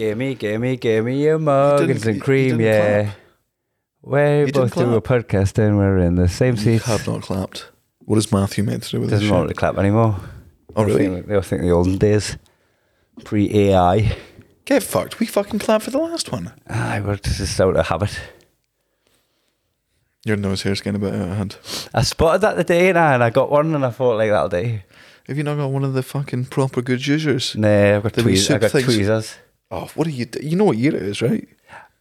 Gimme, gimme, gimme your muggins and cream, yeah. clap. We You didn't both do a podcast and we're in the same You seat. have not clapped. What is Matthew meant to do with this Doesn't want shit? to clap anymore. Oh, They really? think, they all think the olden days, pre AI. Get fucked. We fucking clapped for the last one. I was just out of habit. Your nose hair's getting a bit out of hand. I spotted that today and I, and I got one and I thought like that'll do. Have you not got one of the fucking proper good users? Nah, I've got, The wee tweez- I soup got things. tweezers. Oh, what are you? Do? You know what year it is, right?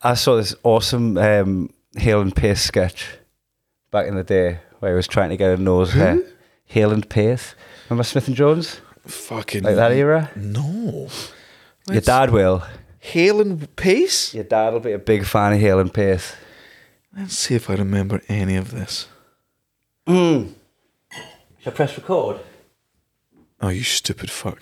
I saw this awesome um, Hale and Pace sketch back in the day where he was trying to get a nose hair. Hale and Pace. Remember Smith and Jones? Fucking Like that era? No. Your dad will. Hale and Pace. Your dad will be a big fan of Hale and Pace. Let's see if I remember any of this. Mm. Shall I press record? Oh, you stupid fuck.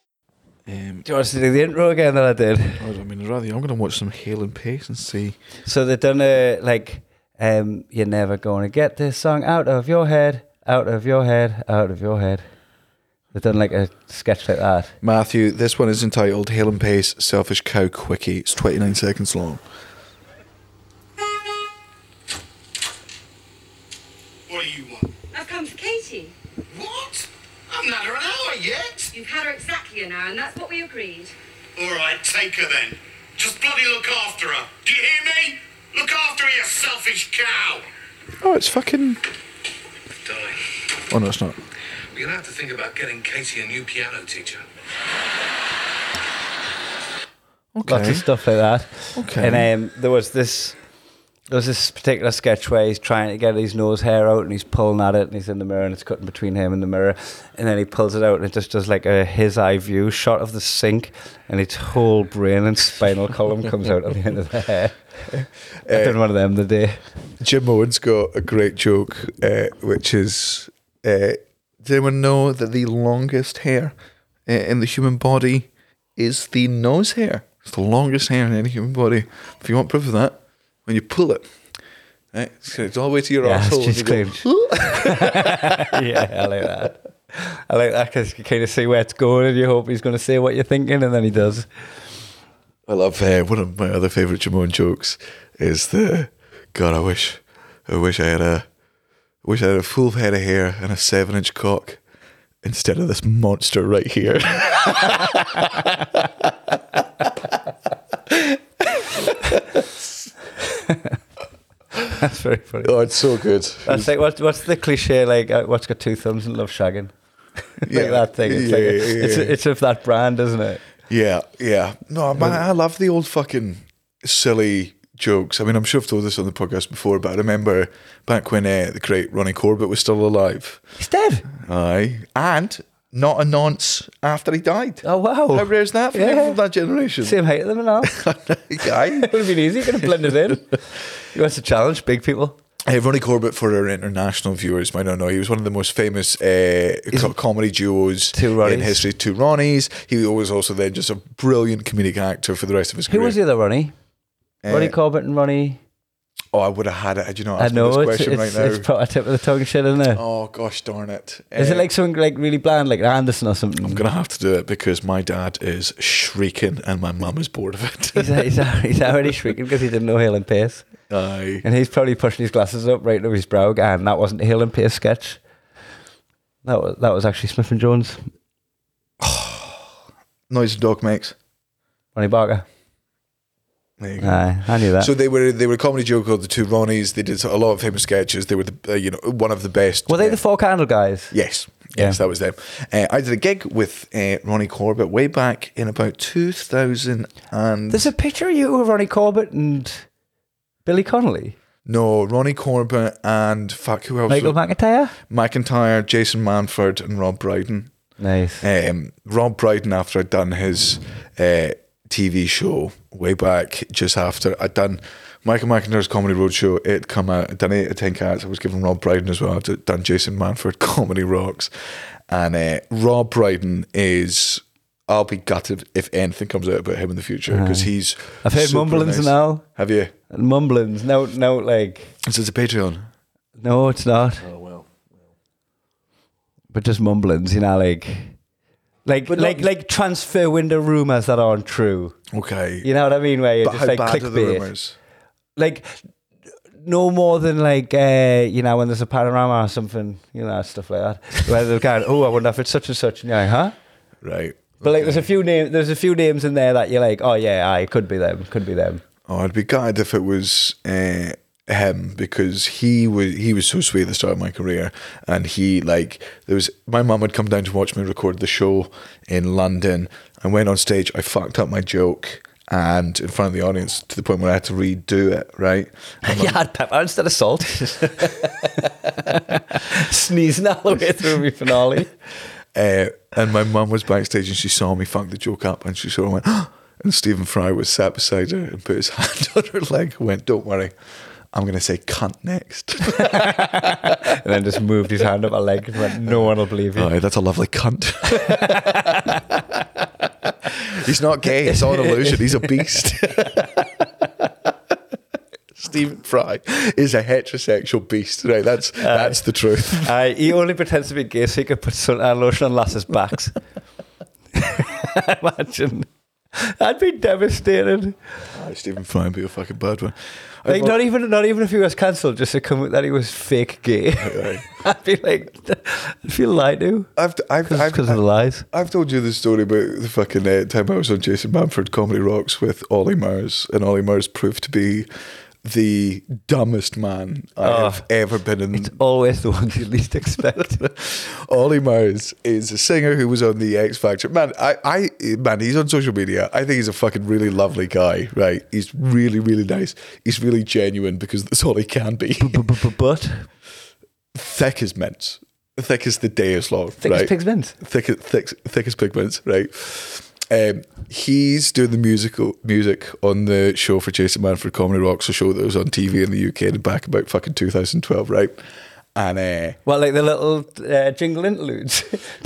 Um, Do you want to see the intro again that I did? I mean, rather, I'm going to watch some Hale and Pace and see. So they've done a like, um, you're never going to get this song out of your head, out of your head, out of your head. They've done like a sketch like that. Matthew, this one is entitled Hale and Pace Selfish Cow Quickie. It's 29 seconds long. What do you want? I've come for Katie. What? I've not had her an hour yet. You've had her exactly an hour, and that's what we agreed. All right, take her then. Just bloody look after her. Do you hear me? Look after her, you selfish cow. Oh, it's fucking. Darling, Oh, no, it's not. we're gonna have to think about getting Katie a new piano teacher. Okay. Lots of stuff like that. Okay. And um, there was this there was this particular sketch where he's trying to get his nose hair out and he's pulling at it and he's in the mirror and it's cutting between him and the mirror and then he pulls it out and it just does like a his eye view shot of the sink and its whole brain and spinal column comes out at the end of the hair. I did one of them the day. Jimeoin's got a great joke, uh, which is uh, Does anyone know that the longest hair uh, in the human body is the nose hair? It's the longest hair in any human body. If you want proof of that, when you pull it, right, it's all the way to your Yeah, asshole. just cringe. yeah, I like that. I like that because you kind of see where it's going and you hope he's going to say what you're thinking and then he does. I love uh, one of my other favourite Jimeoin jokes is the God. I wish, I wish I had a, I wish I had a full head of hair and a seven-inch cock instead of this monster right here. That's very funny. oh, it's so good. That's like what's what's the cliche like? Uh, what's got two thumbs and love shagging? like Yeah. that thing. It's Yeah, like yeah, it's yeah. it's of that brand, isn't it? Yeah, yeah. No, man, I love the old fucking silly jokes. I mean, I'm sure I've told this on the podcast before, but I remember back when uh, the great Ronnie Corbett was still alive. He's dead. Aye, and not a nonce after he died. Oh wow! How rare is that for Yeah. people from that generation? Same height as them and all. Aye. it would have been easy. Could have blended in. He wants to challenge big people. Hey, Ronnie Corbett, for our international viewers, might not know, he was one of the most famous uh, co- comedy duos in history. Two Ronnies. He was also then just a brilliant comedic actor for the rest of his Who career. Who was the other Ronnie? Uh, Ronnie Corbett and Ronnie. Oh, I would have had it. Had you not I asked me know this it's question it's, right now? it's probably tip of the tongue shit, isn't it? Oh gosh darn it! Is Uh, it like something like really bland, like Anderson or something? I'm gonna have to do it because my dad is shrieking and my mum is bored of it. He's, he's, already- he's already shrieking because he didn't know Hale and Pace. Aye. And he's probably pushing his glasses up right to his brow, and that wasn't a and Pace sketch. That was, that was actually Smith and Jones, Noise the dog makes. Ronnie Barker. There you go. Aye, I knew that. So they were they were a comedy duo called the Two Ronnies. They did a lot of famous sketches. They were the uh, you know one of the best. Were they uh, the Four Candle guys? Yes. Yeah. Yes, that was them. Uh, I did a gig with uh, Ronnie Corbett way back in about 2000 and There's a picture of you with Ronnie Corbett and Billy Connolly, no Ronnie Corbett and fuck who else? Michael McIntyre. McIntyre, Jason Manford, and Rob Brydon. Nice. Um, Rob Brydon, after I'd done his uh, TV show way back, just after I'd done Michael McIntyre's Comedy Roadshow, it come out, done 8 to 10 cats. I was given Rob Brydon as well. I've done Jason Manford, Comedy Rocks. And uh, Rob Brydon is, I'll be gutted if anything comes out about him in the future because he's. I've heard super mumblings nice. now. Have you? Mumblings. No, no, like So it's a Patreon. no, it's not. Oh, well. But just mumblings, you know, like, like, But like, not- like transfer window rumors that aren't true. Okay. You know what I mean? Where you're but just like bad are the clickbait. like no more than like uh, you know when there's a panorama or something, you know, stuff like that. Where they're going, oh, I wonder if it's such and such, and you're like, huh? Right. But like, there's a few names. There's a few names in there that you're like, oh yeah, I could be them, could be them. Oh, I'd be gutted if it was uh, him because he was he was so sweet at the start of my career, and he like there was my mum would come down to watch me record the show in London. I went on stage, I fucked up my joke. And in front of the audience, to the point where I had to redo it, right? And You had pepper instead of salt. Sneezing all the way through my finale. Uh, and my mum was backstage and she saw me fuck the joke up and she sort of went, and Stephen Fry was sat beside her and put his hand on her leg and went, Don't worry, I'm going to say cunt next. And then just moved his hand up my leg and went, no one will believe you. Aye, that's a lovely cunt. He's not gay, it's all an illusion. He's a beast. Stephen Fry is a heterosexual beast. Right, that's that's the truth. Aye, he only pretends to be gay so he could put sun uh, lotion on lasses' backs. Imagine. I'd be devastated. Aye, Stephen Fry would be a fucking bad one. Like not even not even if he was cancelled, just to come with that he was fake gay. I'd be like, I'd feel lied to I've, I've, I've, because of the lies. I've told you the story about the fucking uh, time I was on Jason Manford Comedy Rocks with Ollie Murs, and Ollie Murs proved to be the dumbest man I Oh, have ah, ever been in. It's always the ones you least expect. Ollie Murs is a singer who was on the X Factor. Man, I, I, man, he's on social media. I think he's a fucking really lovely guy. Right? He's really, really nice. He's really genuine because that's all he can be. but thick as mints. Thick as the day is long. thick right? as pig's mints. thick, thick, thick as pigments, right? Um, he's doing the musical music on the show for Jason Manford Comedy Rocks, a show that was on TV in the UK back about fucking 2012, right? And uh, Well, like the little uh, jingle interludes.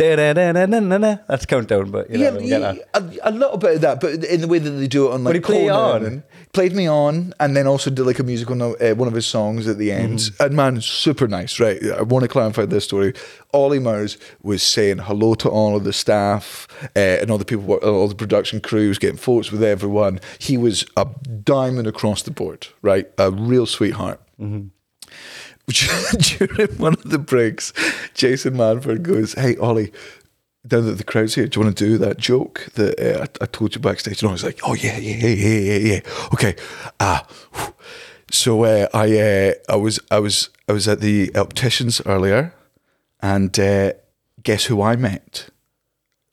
That's countdown, but you know, get that. a, a little bit of that, but in the way that they do it on like Would he play Conan on? Played me on, and then also did like a musical note, uh, one of his songs at the end. Mm-hmm. And man, super nice, right? I want to clarify this story. Ollie Murs was saying hello to all of the staff uh, and all the people, all the production crew. He was getting photos with everyone. He was a diamond across the board, right? A real sweetheart. During one of the breaks, Jason Manford goes, "Hey Ollie." Down at the crowd's here. Do you want to do that joke that uh, I, I told you backstage? And I was like, "Oh yeah, yeah, yeah, yeah, yeah, yeah. Okay." Ah, so uh, I, uh, I was, I was, I was at the opticians earlier, and guess who I met?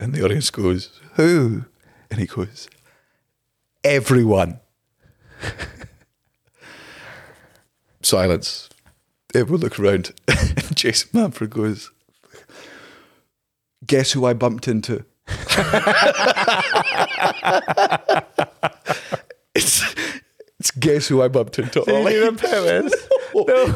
And the audience goes, "Who?" And he goes, "Everyone." Silence. Everyone look around. Jason Manford goes, Guess who I bumped into? it's, it's guess who I bumped into. Ollie. you the powers? No.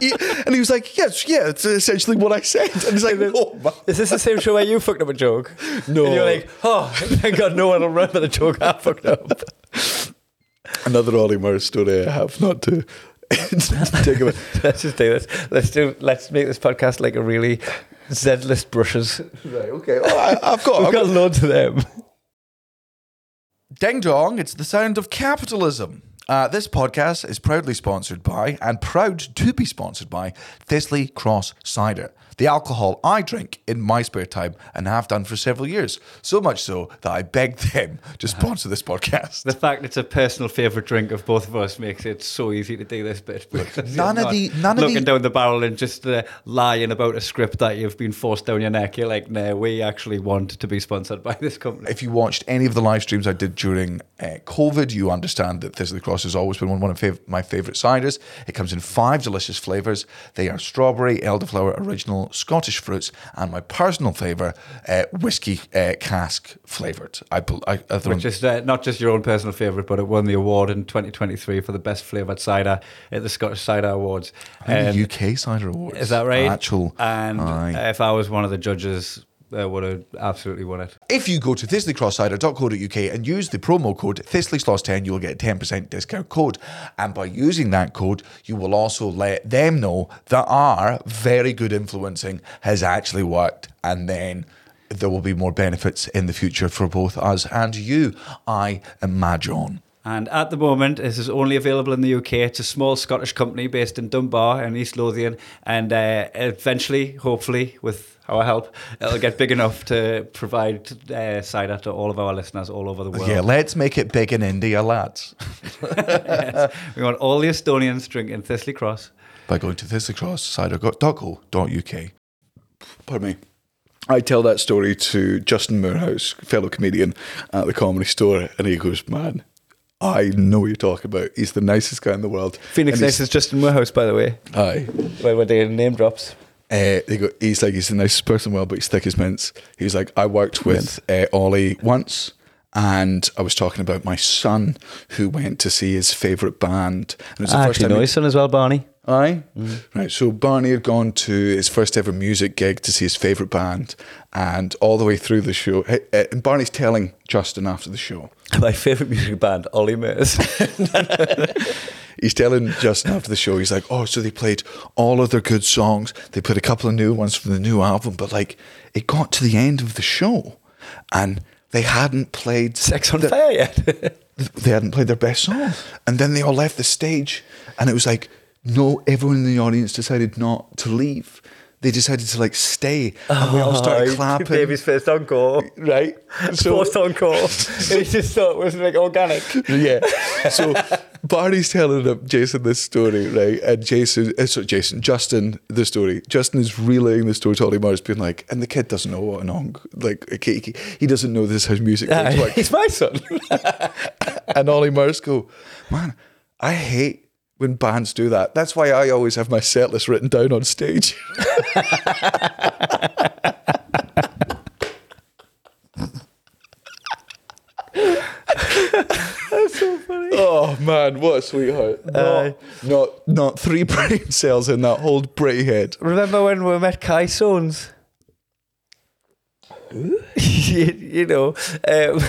He- and he was like, Yes, yeah, it's essentially what I said. And he's like, Oh. Is this the same show where you fucked up a joke? No. And you're like, oh, thank God no one will remember the joke I fucked up. Another Ollie Murray story I have not to let's just do this. Let's do. Let's make this podcast like a really Z-list brushes. Right, okay. Oh, I, I've got, We've I've got loads of them. Ding dong, it's the sound of capitalism. Uh, this podcast is proudly sponsored by and proud to be sponsored by Thistly Cross Cider, the alcohol I drink in my spare time and have done for several years. So much so that I begged them to sponsor this podcast. The fact it's a personal favourite drink of both of us makes it so easy to do this bit. none of the- none of looking the- down the barrel and just uh, lying about a script that you've been forced down your neck. You're like, no, we actually want to be sponsored by this company. If you watched any of the live streams I did during uh, COVID, you understand that Thistly Cross Cross has always been one one of fav- my favourite ciders. It comes in five delicious flavours. They are strawberry, elderflower, original, Scottish fruits, and my personal favourite, uh, whiskey uh, cask flavoured. I, I, I Which is uh, not just your own personal favourite, but it won the award in 2023 for the best flavoured cider at the Scottish Cider Awards. Um, the UK cider awards. Is that right? Actual. And if I was one of the judges, Uh, I would have absolutely won it. If you go to thistlycrosscider.co.uk and use the promo code ThistlySloss10, you'll get a 10% discount code. And by using that code, you will also let them know that our very good influencing has actually worked. And then there will be more benefits in the future for both us and you, I imagine. And at the moment, this is only available in the UK. It's a small Scottish company based in Dunbar in East Lothian. And uh, eventually, hopefully, with our help, it'll get big enough to provide uh, cider to all of our listeners all over the world. Yeah, let's make it big in India, lads. yes. We want all the Estonians drinking Thistly Cross. by going to thistlycrosscider.co.uk. Pardon me. I tell that story to Justin Moorhouse, fellow comedian at the comedy store, and he goes, Man, I know what you're talking about. He's the nicest guy in the world. Phoenix Nights is Justin Moorhouse, by the way. Aye. When we're doing name drops. Uh, they go, he's like, he's the nicest person in the world, but he's thick as mints. He's like, I worked with uh, Ollie once, and I was talking about my son who went to see his favourite band. And it was the I first actually time know he- his son as well, Barney. Aye. Right. So Barney had gone to his first ever music gig to see his favourite band, and all the way through the show, eh, and Barney's telling Justin after the show, My favourite music band, Ollie Murs. he's telling Justin after the show, he's like, "Oh, so they played all of their good songs. They put a couple of new ones from the new album, but like it got to the end of the show, and they hadn't played Sex on the- Fire yet. they hadn't played their best song. And then they all left the stage, and it was like, no, everyone in the audience decided not to leave. They decided to like stay, and we all started clapping. Baby's first encore. right? First encore. he just thought it was like organic. yeah. So Barney's telling him, Jason this story, right? And Jason, uh, sorry, Jason, Justin, the story. Justin is relaying the story to Ollie Murs, being like, and the kid doesn't know what an ong, like, he, he- he doesn't know this is how music things work. He's my son. and Ollie Murs go, man, I hate when bands do that. That's why I always have my set list written down on stage. That's so funny. Oh man, what a sweetheart! Not, not, not three brain cells in that whole brain head. Remember when we met Kye Sones? you, you know, um,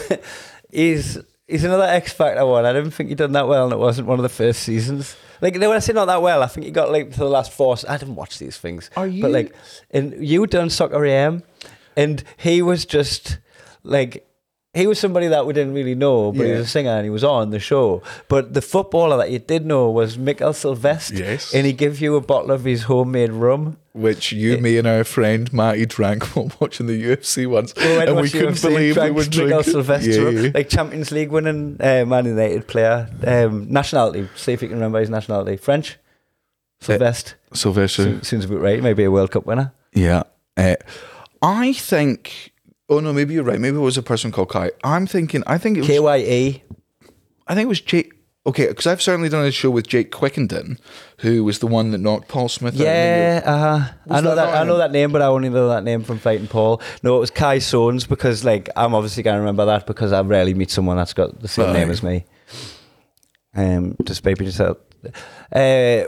he's he's another X Factor one. I didn't think he done that well, and it wasn't one of the first seasons. Like when I say not that well, I think he got like to the last four. I didn't watch these things. Are you- But like, and you done Soccer AM, and he was just like. He was somebody that we didn't really know, but he was a singer and he was on the show. But the footballer that you did know was Mikaël Silvestre. Yes. And he gave you a bottle of his homemade rum. Which you, me, and our friend Matty drank while watching the UFC once, We and we couldn't UFC, believe we were drinking. Silvestre, Yeah, yeah. like Champions League winning uh, Man United player, um, nationality. See if you can remember his nationality. French. Silvestre. Sylvester. Seems, Sounds about right. Maybe a World Cup winner. Yeah. Uh, I think. Oh no, maybe you're right. Maybe it was a person called Kai. I'm thinking. I think it was. K Y E. I think it was Jake. Okay, because I've certainly done a show with Jake Quickenden, who was the one that knocked Paul Smith. out Yeah, uh-huh. I know that that. I know that name, but I only know that name from Fighting Paul. No, it was Kye Sones because, like, I'm obviously gonna remember that because I rarely meet someone that's got the same name as me. Um, despite being yourself. Uh,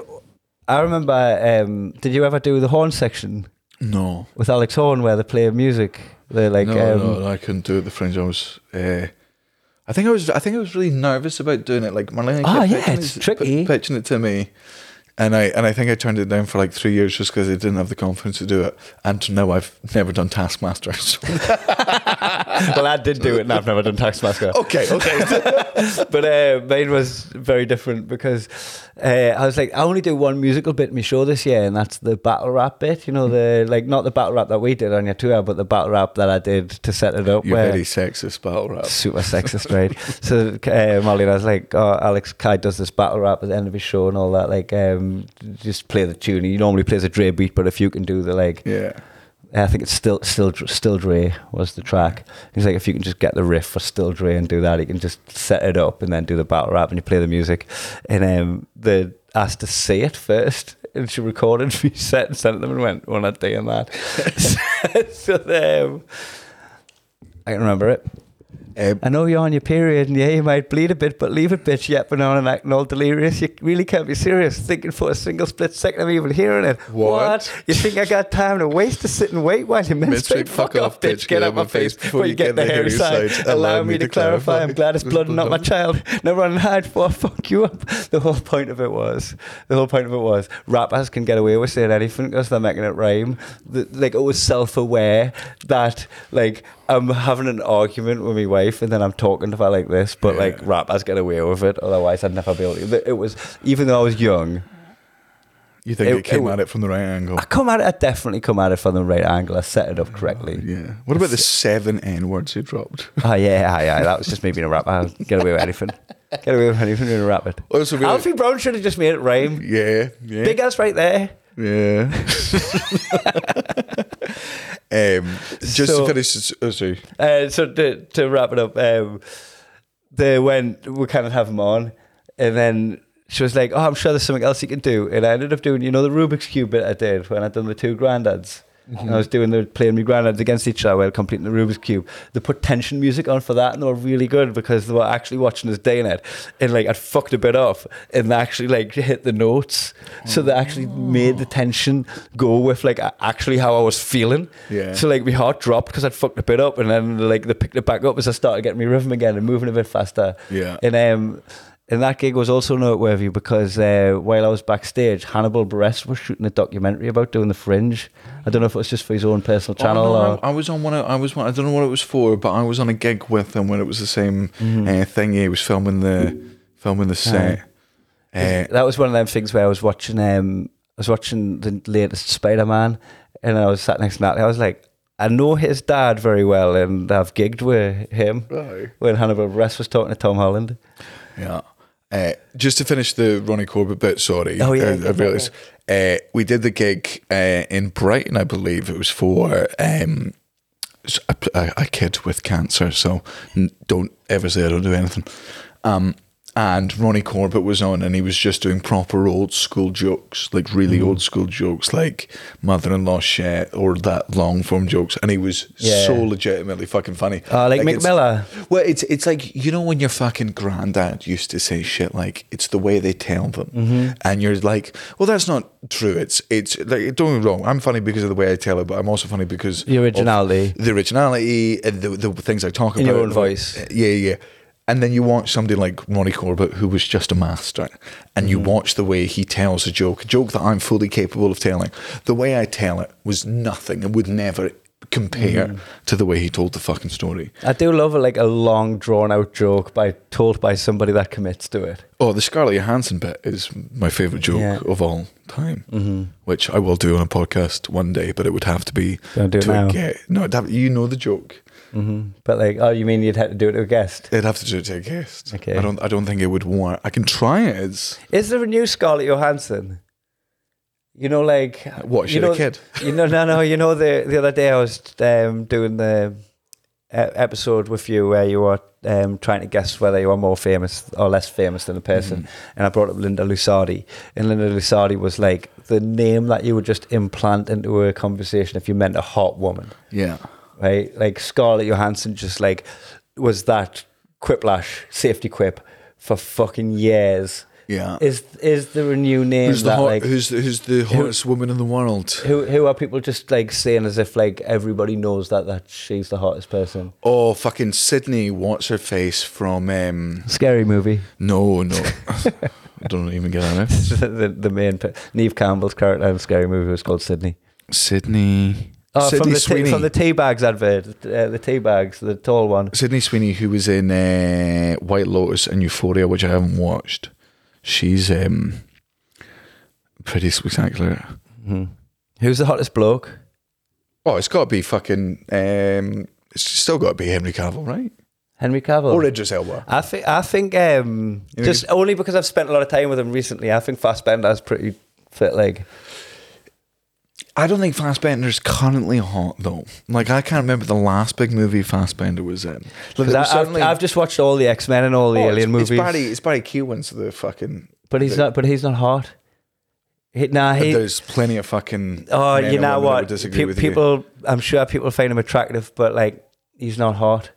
I remember. Um, did you ever do the horn section No, with Alex Horne where they play music? They're like, no, um, no, I couldn't do it. The fringe. I was. Uh, I think I was. I think I was really nervous about doing it. Like Marlene. Ah, kept yeah, pitching it's it- tricky. Pitching it to me. And I and I think I turned it down for like three years just because I didn't have the confidence to do it. And now I've never done Taskmaster. So. well, I did do it, and I've never done tax Taskmaster. okay, okay. but uh, mine was very different because uh, I was like, I only do one musical bit in my show this year, and that's the battle rap bit. You know, the like not the battle rap that we did on your tour, but the battle rap that I did to set it up. You're very sexist battle rap. super sexist, right? so uh, Molly and I was like, oh, Alex Kai does this battle rap at the end of his show and all that. Like, um, just play the tune. He normally plays a Dre beat, but if you can do the like Yeah. I think it's still still still Dre was the track. He's like, if you can just get the riff for Still Dre and do that, you can just set it up and then do the battle rap and you play the music. And um, they asked to see it first, and she recorded me set and sent them and went, "We're not doing that." so um, I can remember it. Um, I know you're on your period and yeah, you might bleed a bit, but leave it, bitch, yapping on and acting all delirious. You really can't be serious. Thinking for a single split second of even hearing it. What? You think I got time to waste to sit and wait while you menstruate? Menstruate, Fuck off, bitch. Get out of my face before you get the hairy side. Allow me to clarify. I'm glad it's blood and not my child. No run and hide for fuck you up. The whole point of it was, the whole point of it was, rappers can get away with saying anything because they're making it rhyme. The, like it was self-aware that like I'm having an argument with my wife and then I'm talking to her like this, but like rappers get away with it. Otherwise, I'd never be able to. It was even though I was young. you think It- it, came it- at it from the right angle? I come at it. I definitely come at it from the right angle. I set it up oh, correctly. Yeah. What about the seven N words you dropped? Oh yeah, yeah, yeah. That was just me being a rapper. I'll get away with anything. Get away with anything being a rapper. Really- Alfie Brown should have just made it rhyme. Yeah. Yeah. Big ass right there. Yeah. um, just So- to finish, oh, sorry. Uh, so to, to wrap it up, um, they went, we kind of have them on, and then she was like, "Oh, I'm sure there's something else you can do." And I ended up doing, you know, the Rubik's cube bit I did when I done the two granddads. And I was doing the playing my granddads against each other while completing the Rubik's cube. They put tension music on for that, and they were really good because they were actually watching us doing it. And like I'd fucked a bit off, and they actually like hit the notes, so they actually made the tension go with like actually how I was feeling. Yeah. So like my heart dropped because I'd fucked a bit up, and then like they picked it back up as I started getting my rhythm again and moving a bit faster. Yeah. And um, and that gig was also noteworthy because uh, while I was backstage, Hannibal Buress was shooting a documentary about doing the Fringe. I don't know if it was just for his own personal channel Oh, no, or. I, I was on one. Of, I was. one- I don't know what it was for, but I was on a gig with him when it was the same Mm-hmm. uh, thing. He was filming the filming the set. Uh, that was one of them things where I was watching. Um, I was watching the latest Spider Man, and I was sat next to Natalie. I was like, I know his dad very well, and I've gigged with him when Hannibal Buress was talking to Tom Holland. Yeah. Uh, just to finish the Ronnie Corbett bit, sorry. Oh, yeah, I, I realised. Uh, we did the gig uh, in Brighton, I believe. It was for um, a- a kid with cancer, so don't ever say I don't do anything. Um, and Ronnie Corbett was on, and he was just doing proper old school jokes, like really Mm. old school jokes, like mother in law shit or that long form jokes. And he was Yeah. so legitimately fucking funny. Oh, like Mick it's- Miller? well, it's it's like you know when your fucking granddad used to say shit like it's the way they tell them, Mm-hmm. and you're like, well, that's not true. It's it's like don't get me wrong. I'm funny because of the way I tell it, but I'm also funny because The originality. the originality, and the the things I talk In about your own voice. Yeah, yeah. And then you watch somebody like Ronnie Corbett, who was just a master, and Mm-hmm. you watch the way he tells a joke, a joke that I'm fully capable of telling. The way I tell it was nothing and would never compare Mm-hmm. to the way he told the fucking story. I do love a, like a long drawn out joke by told by somebody that commits to it. Oh, the Scarlett Johansson bit is my favorite joke Yeah. of all time, which I will do on a podcast one day, but it would have to be Don't do it to a now. No, you know the joke. But like, oh, you mean you'd have to do it to a guest? They'd have to do it to a guest. Okay. I don't. I don't think it would warrant. I can try it. As, Is there a new Scarlett Johansson? You know, like What, you know, kid? You know, no, no. You know, the the other day I was um, doing the episode with you where you were um, trying to guess whether you were more famous or less famous than a person, Mm-hmm. and I brought up Linda Lusardi, and Linda Lusardi was like the name that you would just implant into a conversation if you meant a hot woman. yeah. right? Like Scarlett Johansson just like was that quiplash safety quip for fucking years. Yeah. Is is there a new name Who's the that hot, like who's who's the hottest woman in the world? who who are people just like saying as if like everybody knows that that she's the hottest person? Oh, fucking Sydney. What's her face from? Um, Scary movie. no, no. I don't even get on it. the the main Neve Campbell's character in Scary movie was called Sydney. Sydney. Oh, Sydney from the Sweeney. tea, from the tea bags advert, uh, the tea bags, the tall one. Sydney Sweeney, who was in uh, White Lotus and Euphoria, which I haven't watched. She's um, pretty spectacular. Who's the hottest bloke? Oh, it's got to be fucking. Um, it's still got to be Henry Cavill, right? Henry Cavill. Or Idris Elba. I think I think um, just only because I've spent a lot of time with him recently. I think Fassbender's pretty fit. Like I don't think Fassbender's currently hot though. Like I can't remember the last big movie Fassbender was in. Like, there I, was I've, just watched all the X Men and all the Oh, Alien it's, movies, It's Barry, it's Barry Keoghan's the fucking. but he's the- not. But he's not hot. He, nah, he. There's plenty of fucking. Oh, you know women that would what? Pe- with you. people, I'm sure people find him attractive, but like he's not hot.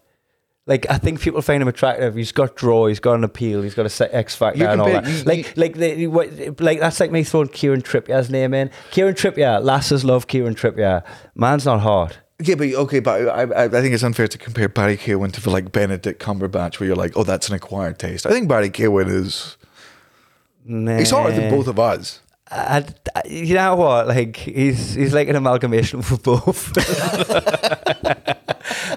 Like I think people find him attractive. He's got draw. He's got an appeal. He's got a X factor You and all compare- that. you- like, like, the, what, like that's like me throwing Kieran Trippier's name in. Kieran Trippier, lasses love Kieran Trippier. Man's not hard. Yeah, but okay, but I, I, I think it's unfair to compare Barry Keoghan to like Benedict Cumberbatch, where you're like, oh, that's an acquired taste. I think Barry Keoghan is. He's hotter than both of us. I, I- you know what? Like he's he's like an amalgamation of both.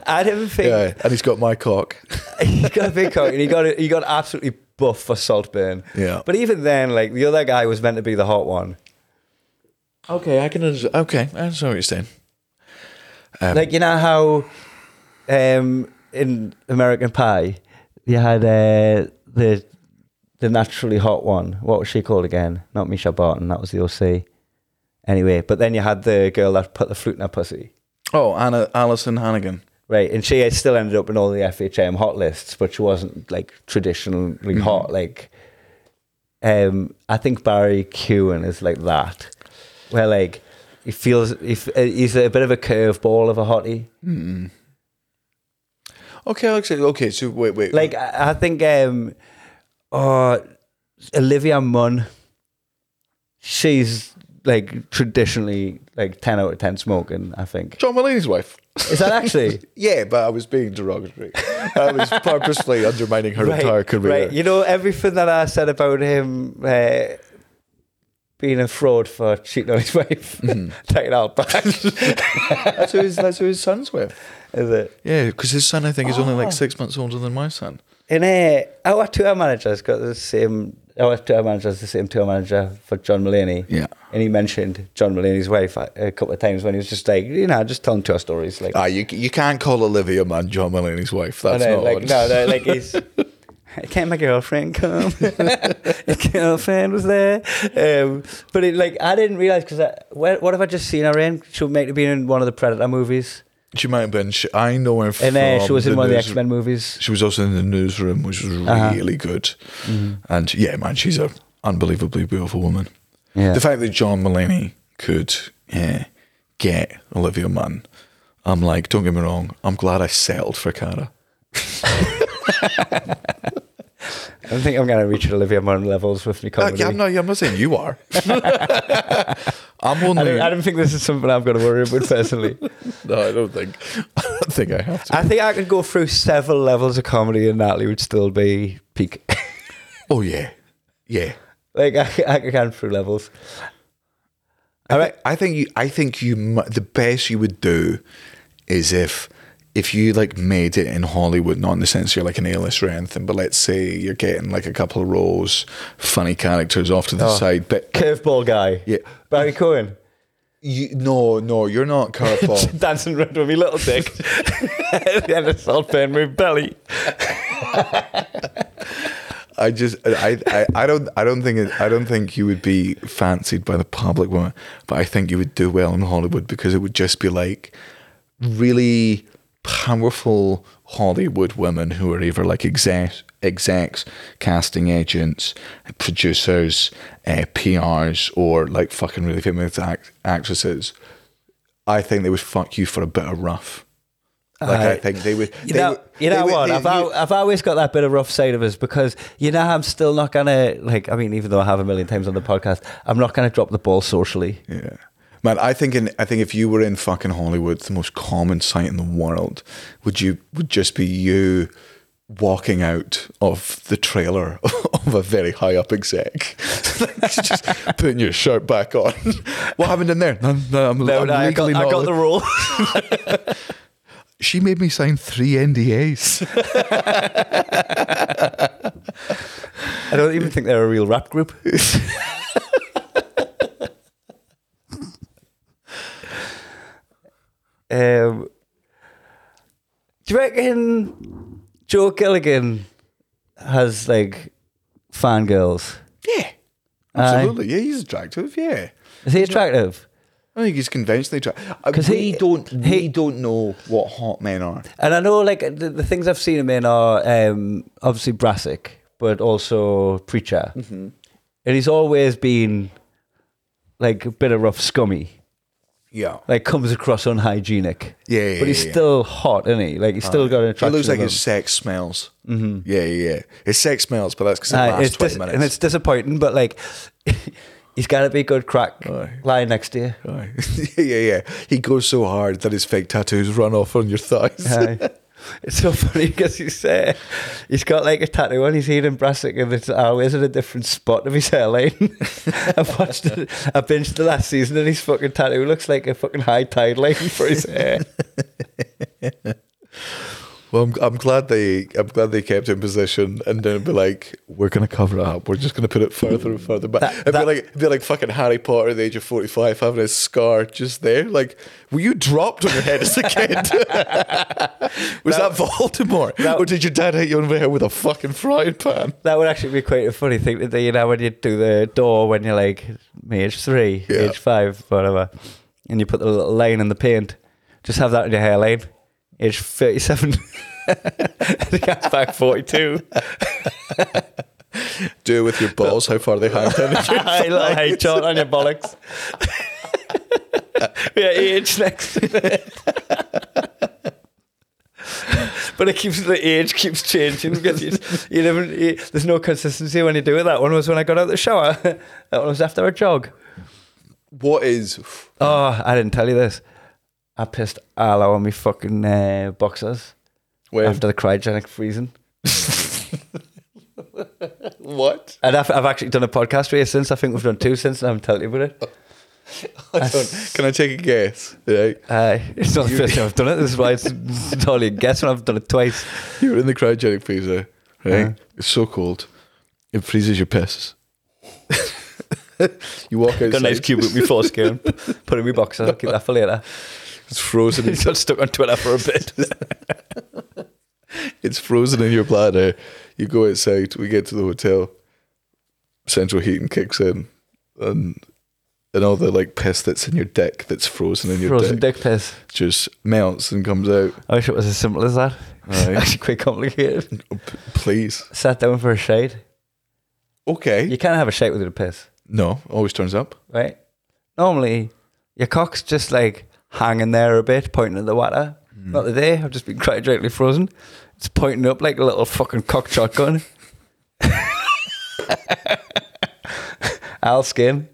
I didn't think Yeah, and he's got my cock. he's got a big cock and he got he got absolutely buff for Saltburn. Yeah. But even then, like the other guy was meant to be the hot one. Okay, I can. understand- Okay, I understand what you're saying. Um, like you know how um, in American Pie you had uh, the the naturally hot one. What was she called again? Not Michelle Barton. That was the OC. Anyway, but then you had the girl that put the flute in her pussy. oh, Anna Alyson Hannigan. Right, and she still ended up in all the FHM hot lists, but she wasn't like traditionally hot. Like, um, I think Barry Keoghan is like that, where like he feels if uh, he's a bit of a curveball of a hottie. Okay, Alex. Okay, so wait, wait. Like I, I think, um, oh, Olivia Munn, she's like traditionally like ten out of ten smoking. I think John Mulaney's wife. is that actually. Yeah, but I was being derogatory. I was purposely undermining her entire career. Right. You know, everything that I said about him uh, being a fraud for cheating on his wife, Mm-hmm. take it all back. That's who his, that's who his son's with. Is it? Yeah, because his son, I think, is only Oh. like six months older than my son. And uh, our tour manager's got the same. Our tour manager's the same tour manager for John Mulaney. Yeah. And he mentioned John Mulaney's wife a, couple of times when he was just like, you know, just telling tour stories. Like, Ah, you you can't call Olivia Munn, John Mulaney's wife. That's know, not like no, no, like he's. Can't my girlfriend come? Your girlfriend was there, um, but it, like I didn't realize because what, what have I just seen her in? She might have been in one of the Predator movies, She might have been. She, I know her from. and uh, she was in one of the news- X Men movies. She was also in the newsroom, which was Uh-huh. really good. And yeah, man, she's a unbelievably beautiful woman. Yeah. The fact that John Mulaney could yeah, get Olivia Munn, I'm like, don't get me wrong, I'm glad I settled for Cara. I don't think I'm going to reach Olivia Munn levels with me Uh, comedy. yeah, I'm not. I'm not saying you are. I'm I, don't, I don't think this is something I'm going to worry about personally. no, I don't think. I don't think I have to. I think I could go through several levels of comedy and Natalie would still be peak. oh yeah, yeah. like I, I could go through levels. All right. I think you. I think you. The best you would do is if if you like made it in Hollywood, not in the sense you're like an A-list or anything, but let's say you're getting like a couple of roles, funny characters off to the Oh. side, but Curveball guy. Yeah. Barry Keoghan. you no, no, you're not curveball. dancing around with me little dick. and a salt pen with belly. I just I, I I don't I don't think it, I don't think you would be fancied by the public woman, but I think you would do well in Hollywood because it would just be like really powerful Hollywood women who are either like execs, execs, casting agents, producers, uh, PRs, or like fucking really famous act- actresses. I think they would fuck you for a bit of rough. Like I think they would. You they know, would- you know would- what? they- I've, you- I've always got that bit of rough side of us because you know I'm still not gonna like. I mean, even though I have a million times on the podcast, I'm not gonna drop the ball socially. Yeah. Man, I think in I think if you were in fucking Hollywood, the most common sight in the world would you would just be you walking out of the trailer of a very high up exec, just putting your shirt back on. what happened in there? No, no, I'm, No, I'm no, I got, legally I got the role. she made me sign three NDAs. I don't even think they're a real rap group. Um, do you reckon Joe Gilgun has like fangirls? yeah, absolutely. Yeah, he's attractive. Yeah. Is he attractive? I think he's conventionally attractive. Because we he- don't we he- don't know what hot men are. And I know, like the, the things I've seen him in are um, obviously Brassic, but also Preacher, Mm-hmm. and he's always been like a bit of rough, scummy. Yeah. Like comes across unhygienic. Yeah, yeah, but he's yeah, still hot, isn't he? Like he's still got an attraction. looks like his sex smells. Mm-hmm. Yeah, yeah, yeah. His sex smells, but that's because it Aye, lasts it's twenty dis- minutes. and it's disappointing, but like he's got to be good crack Aye. lying next to you. Aye. yeah, yeah, yeah. He goes so hard that his fake tattoos run off on your thighs. It's so funny because he's uh, he's got like a tattoo on his head in Brassic and it's always at a different spot of his hairline. I've watched it, I binged the last season and his fucking tattoo looks like a fucking high tide line for his hair. Well, I'm, I'm glad they I'm glad they kept it in position and then be like, we're gonna cover it up. We're just gonna put it further and further back. That- it'd that- be like it'd be like fucking Harry Potter at the age of forty five having a scar just there. Like, were you dropped on your head as a kid? Was that, Voldemort, that- or did your dad hit you on the head with a fucking frying pan? That would actually be quite a funny thing to do, you know, when you do the door when you're like age three, Yeah. age five, whatever, and you put the little line in the paint. Just have that in your hairline. Age 37. the guy's back 42. Do it with your balls. How far they hang down. Hey, little hey chart on your bollocks. yeah, age next to it. but it keeps the age keeps changing because you, you never you, there's no consistency when you do it. That one was when I got out of the shower. that one was after a jog. What is? Oh, I didn't tell you this. I pissed all over my fucking uh, boxers after the cryogenic freezing. what? And I've, I've actually done a podcast with you since. I think we've done two since, and I haven't told you about it. I don't, can I take a guess? Right. Uh, it's not the first time I've done it. This is why it's, it's totally a guess when I've done it twice. You were in the cryogenic freezer, right? Yeah. It's so cold, it freezes your piss. you walk outside. Got a nice cube with me foreskin. Put it in my boxer. I'll keep that for later. It's frozen. It's got stuck on Twitter for a bit. it's frozen in your bladder. You go outside. We get to the hotel. Central heating kicks in, and and all the like piss that's in your dick that's frozen in your Frozen dick, dick piss. just melts and comes out. I wish it was as simple as that. It's Aye. actually quite complicated. P- please. Sat down for a shade. Okay. You can't have a shade without a piss, No, always turns up. right? Normally, your cock's just like hanging there a bit, pointing at the water. Hmm. Not today. I've just been cryogenically frozen. It's pointing up like a little fucking cock shotgun. Al skin.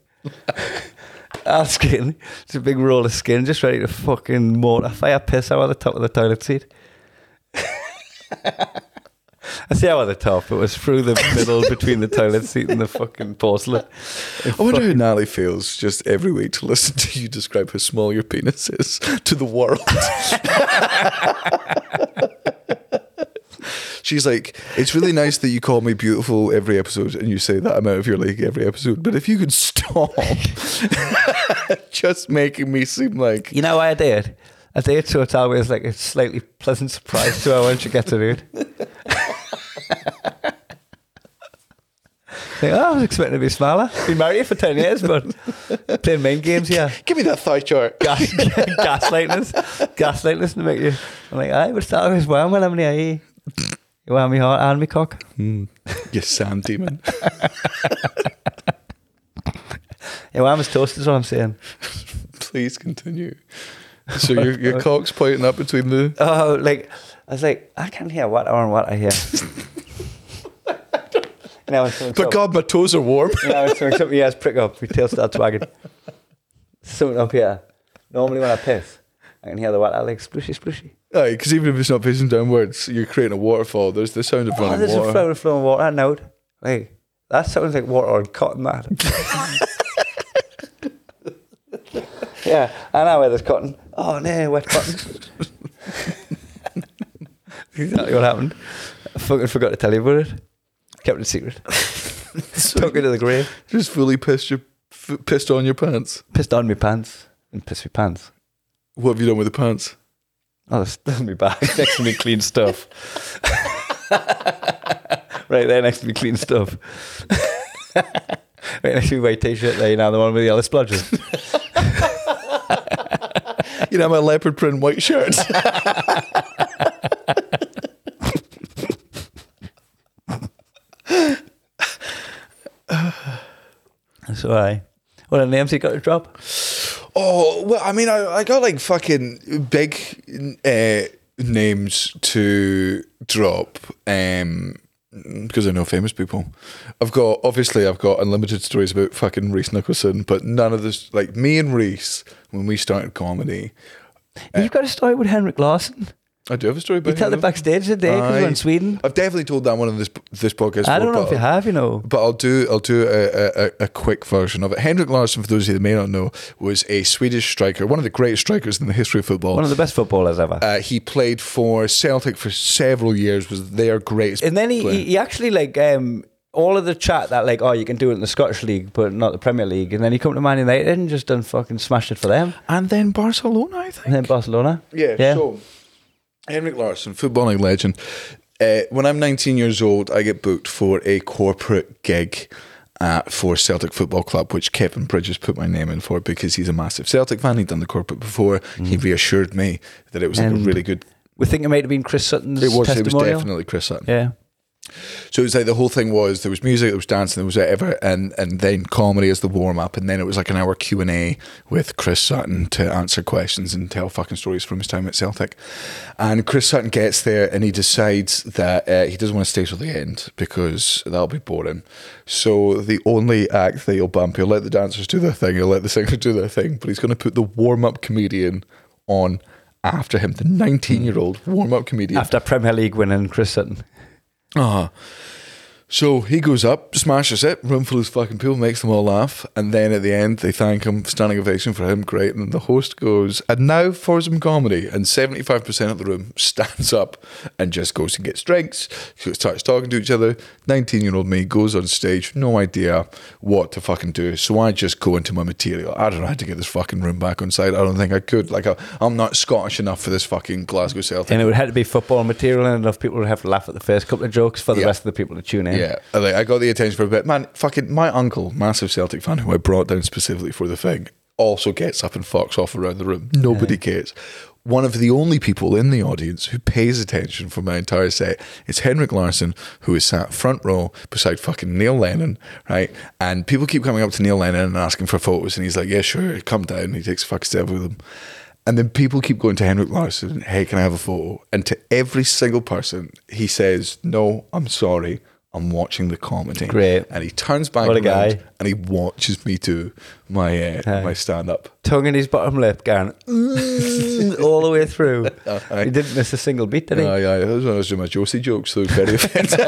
Al skin. It's a big roll of skin just ready to fucking mortify a piss out of the top of the toilet seat. I see how of the top. It was through the middle between the toilet seat and the fucking porcelain. I wonder how Natalie feels just every week to listen to you describe how small your penis is to the world. She's like, it's really nice that you call me beautiful every episode and you say that I'm out of your league every episode. But if you could stop just making me seem like You know why I did? I did so it's always like a slightly pleasant surprise to her when she gets it out. Think, oh, I was expecting to be smaller. Been married for 10 years, but playing main games here. give me that thigh chart. Gas, gaslighting us. Gaslighting us to make you. I'm like, I would start with warm when I'm near you. You want me heart and me cock? Hmm. you sand demon. You want me toast is what I'm saying. Please continue. So your your cock's pointing up between the Oh, like, I was like, I can't hear what or what I hear. You know, when someone's But God, my toes are warm. You know, when something, something prick up, your tail starts wagging. Something up here. Normally when I piss, I can hear the water like splooshy, splooshy. Aye, because even if it's not pissing downwards, you're creating a waterfall. There's the sound of Oh, running there's water. a flow of flowing water note. Like, that sounds like water on cotton, that. yeah, I know where there's cotton. Oh, no, wet cotton. exactly what happened. I fucking forgot to tell you about it. Kept it secret. Took it to the grave. Just fully pissed your f- pissed on your pants. Pissed on my pants. And pissed my pants. What have you done with the pants? Oh, that's, that's me bag next to me clean stuff. right there next to me clean stuff. right next to me white t-shirt there, you know, the one with the yellow splodges. you know, my leopard print white shirt. All right. What names he got to drop? Oh well, I mean, I, I got like fucking big uh, names to drop um, because I know famous people. I've got obviously I've got unlimited stories about fucking Reese Nicholson, but none of this like me and Reese when we started comedy. You've got a story with Henrik Larsson. I do have a story about You tell it backstage today because we're in Sweden. I've definitely told that one on this this podcast. I don't know if you have, you know. But I'll do I'll do a, a, a quick version of it. Henrik Larsson, for those of you that may not know, was a Swedish striker, one of the greatest strikers in the history of football. One of the best footballers ever. Uh, he played for Celtic for several years. Was their greatest. and then he, player. he, he actually like um all of the chat that like oh you can do it in the Scottish League but not the Premier League and then he come to Man United and just done fucking smashed it for them and then Barcelona, I think. and then Barcelona Yeah, yeah so Henrik Larsson, footballing legend. Uh, when I'm 19 years old, I get booked for a corporate gig uh, for Celtic Football Club, which Kevin Bridges put my name in for because he's a massive Celtic fan. He'd done the corporate before. He reassured me that it was like a Mm. Really good. we think it might have been Chris Sutton's It was. It was definitely Chris Sutton. yeah So it was like the whole thing was there was music, there was dancing, there was whatever, and and then comedy as the warm up, and then it was like an hour Q and A with Chris Sutton to answer questions and tell fucking stories from his time at Celtic. And Chris Sutton gets there and he decides that uh, he doesn't want to stay till the end because that'll be boring. So the only act that he'll bump, he'll let the dancers do their thing, he'll let the singers do their thing, but he's going to put the warm up comedian on after him, the 19 year old warm up comedian. after Premier League winning Chris Sutton Uh-huh. So he goes up, smashes it, room full of fucking people, makes them all laugh, and then at the end they thank him, standing ovation for him, great. And the host goes, and now for some comedy. And 75% of the room stands up and just goes and gets drinks, starts talking to each other. 19 year old me goes on stage, no idea what to fucking do. So I just go into my material. I don't know how to get this fucking room back on site. I don't think I could. Like, I, I'm not Scottish enough for this fucking Glasgow Celtic. and it would have to be football material and enough people would have to laugh at the first couple of jokes for the Yeah. rest of the people to tune in Yeah, I like, I got the attention for a bit. Man, fucking my uncle, massive Celtic fan, who I brought down specifically for the thing, also gets up and fucks off around the room. Nobody cares. One of the only people in the audience who pays attention for my entire set is Henrik Larsson, who is sat front row beside fucking Neil Lennon, right? And people keep coming up to Neil Lennon and asking for photos, and he's like, "Yeah, sure, come down." He takes a fucking step with them. And then people keep going to Henrik Larsson, hey, can I have a photo? And to every single person, he says, no, I'm sorry, I'm watching the comedy. Great. And he turns back What a guy. and he watches me do my uh, Aye. my stand up. tongue in his bottom lip going "Mm," all the way through Aye. he didn't miss a single beat did he Aye, aye, that was when I was doing my Josie jokes, so very offensive.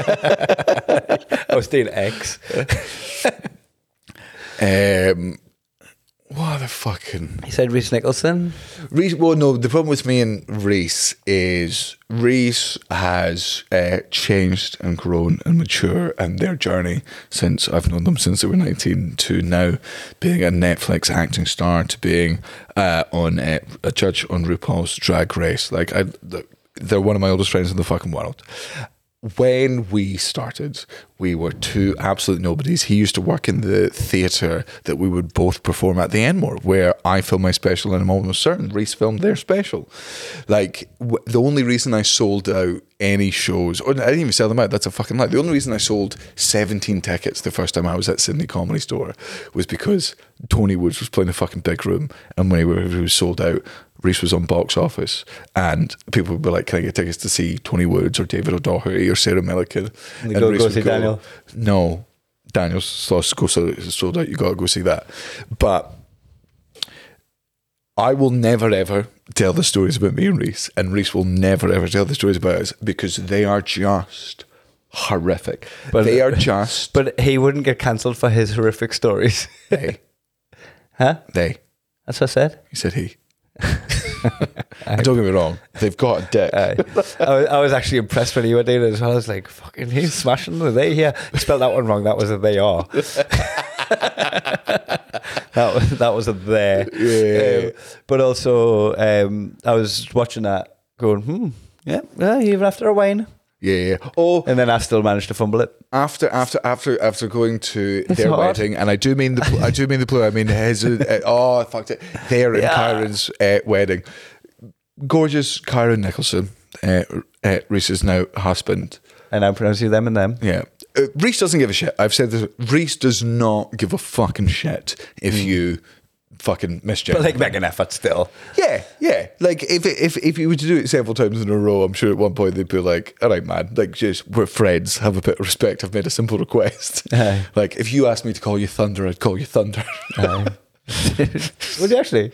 I was doing X um, what the fucking. he said Rhys Nicholson Rhys, well, no, the problem with me and Rhys is Rhys has uh, changed and grown and matured and their journey since I've known them since they were 19 to now being a Netflix acting star to being uh, on uh, a judge on RuPaul's Drag Race. Like, I, they're one of my oldest friends in the fucking world. When we started, we were two absolute nobodies. He used to work in the theatre that we would both perform at the Enmore, where I filmed my special, and I'm almost certain Rhys filmed their special. Like w- the only reason I sold out any shows, or I didn't even sell them out. That's a fucking lie. The only reason I sold 17 tickets the first time I was at Sydney Comedy Store was because Tony Woods was playing the fucking big room, and when he was sold out, Rhys was on box office, and people would be like, "Can I get tickets to see Tony Woods or David O'Doherty or Sarah Millican?" And you go- Rhys go would see Daniel? No, Daniel's sold, go sold, sold out. You got to go see that. But I will never ever tell the stories about me and Rhys, and Rhys will never ever tell the stories about us because they are just horrific. But- they are just but he wouldn't get cancelled for his horrific stories they. huh They. that's what I said He said he. Don't get me wrong, they've got a dick. I, was, I was actually impressed when you were doing it as well. I was like, fucking, he's smashing the they here. You spelled that one wrong. That was a they are. that was that was a there. Yeah. Um, but also, um, I was watching that, going, hmm, yeah, yeah, even after a wine. Yeah, yeah. Oh, And then I still managed to fumble it. after after after after going to their hard. wedding, and I do mean the I do mean the plural. I mean his. Uh, oh, I fucked it. Their and Yeah. Kyran's uh, wedding. Gorgeous Kyran Nicholson, uh, uh, Rhys's now husband. And I'm pronouncing them and them. Yeah. Uh, Rhys doesn't give a shit. I've said this. Rhys does not give a fucking shit if you fucking mischief. But like make an effort still. yeah, yeah. Like if if if you were to do it several times in a row, I'm sure at one point they'd be like, "All right, man. Like, just we're friends. Have a bit of respect. I've made a simple request. Aye. like, if you asked me to call you Thunder, I'd call you Thunder. Would you actually?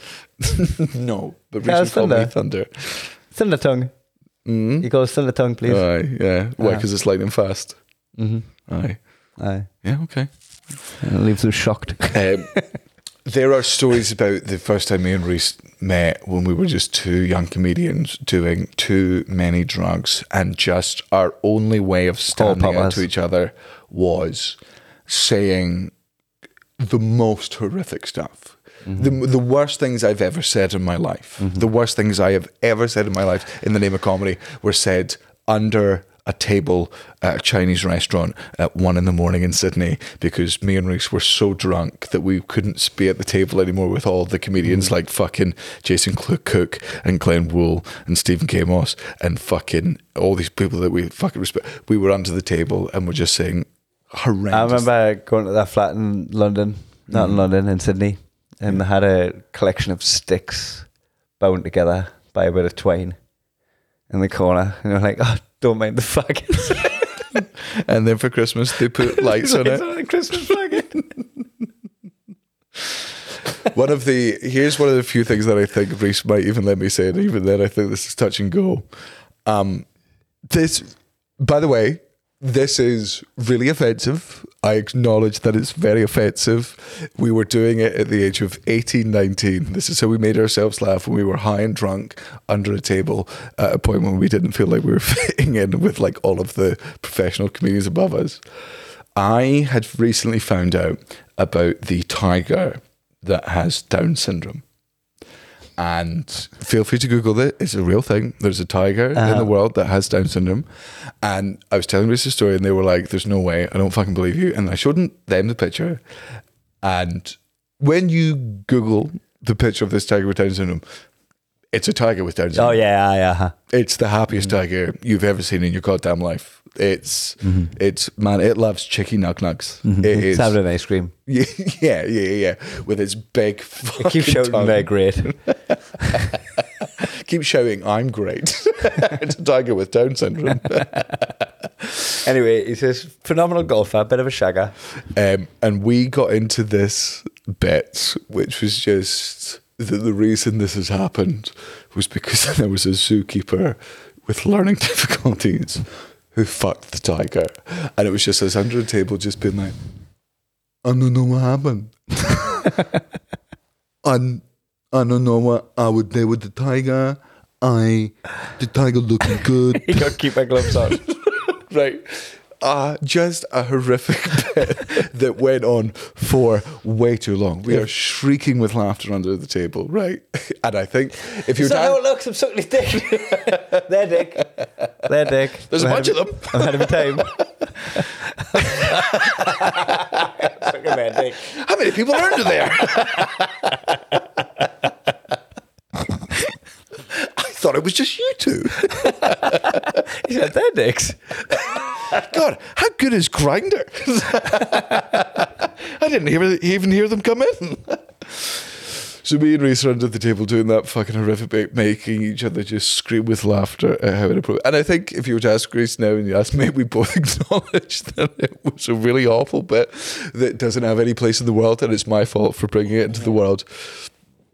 no, but Yeah, call me Thunder. Thunder. Thunder tongue. Mm-hmm. You call thunder tongue, please. Aye, yeah. Why? Because it's lightning fast. Mm-hmm. Aye. Aye. Yeah. Okay. And leaves us shocked. Um, there are stories about the first time me and Rhys met when we were just two young comedians doing too many drugs, and just our only way of standing up to each other was saying the most horrific stuff. Mm-hmm. The, the worst things I've ever said in my life, mm-hmm. the worst things I have ever said in my life in the name of comedy were said under a table at a Chinese restaurant at one in the morning in Sydney because me and Rhys were so drunk that we couldn't be at the table anymore with all the comedians like fucking Jason Cook and Glenn Wool and Stephen K. Amos and fucking all these people that we fucking respect. We were under the table and we're just saying horrendous. I remember going to that flat in London, not Mm. in London, in Sydney, and they had a collection of sticks bound together by a bit of twine in the corner. And you're like, oh, don't mind the faggots. and then for Christmas they put lights on it. a Christmas faggot. one of the here's one of the few things that I think Rhys might even let me say, and even then I think this is touch and go. Um, this, by the way, this is really offensive. I acknowledge that it's very offensive. We were doing it at the age of 18, 19. This is how we made ourselves laugh when we were high and drunk under a table at a point when we didn't feel like we were fitting in with like all of the professional comedians above us. I had recently found out about the tiger that has Down syndrome. And feel free to Google it. It's a real thing. There's a tiger in the uh-huh. world that has Down syndrome. And I was telling Rhys the story, and they were like, There's no way. I don't fucking believe you. And I showed them the picture. And when you Google the picture of this tiger with Down syndrome, it's a tiger with Down oh, syndrome. Oh, yeah, yeah, yeah. Uh-huh. It's the happiest mm-hmm. tiger you've ever seen in your goddamn life. It's, mm-hmm. it's man, it loves chicky nug nugs. Mm-hmm. It It's having an ice cream. yeah, yeah, yeah, yeah, with its big. I keep fucking shouting tongue. they're great. Keep shouting, I'm great. it's a tiger with Down syndrome. anyway, he's a phenomenal golfer, bit of a shagger. Um, and we got into this bit, which was just that the reason this has happened was because there was a zookeeper with learning difficulties who fucked the tiger. And it was just us under the table, just being like, I don't know what happened. I, I don't know what I would do with the tiger. I, the tiger looking good. You got to keep my gloves on. right? Uh, just a horrific bit that went on for way too long. We are shrieking with laughter under the table, right? And I think if you're Is that how it looks? I'm sucking his dick. Their dick. Their dick. There's a I'm bunch ahead of them. I'm ahead of my time. Sucking their dick. how many people are under there? Thought it was just you two. He said their dicks. God, how good is Grindr? I didn't hear, even hear them come in. So me and Rhys are under the table doing that fucking horrific bit, making each other just scream with laughter at how inappropriate. And I think if you were to ask Rhys now and you ask me, we both acknowledge that it was a really awful bit that doesn't have any place in the world, and it's my fault for bringing it into the world.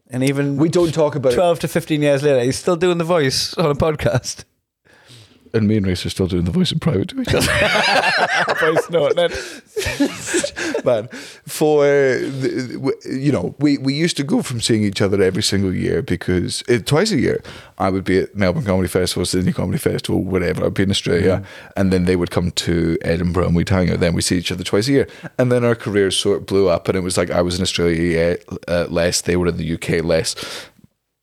And even We don't talk about it. 12 to 15 years later, he's still doing the voice on a podcast. And me and Rhys are still doing the voice in private to each other. voice noting it. man. For the, you know, we we used to go from seeing each other every single year because uh, twice a year I would be at Melbourne Comedy Festival, Sydney Comedy Festival, whatever. I'd be in Australia, and then they would come to Edinburgh and we'd hang out. Then we see each other twice a year, and then our careers sort of blew up, and it was like I was in Australia uh, less, they were in the UK less.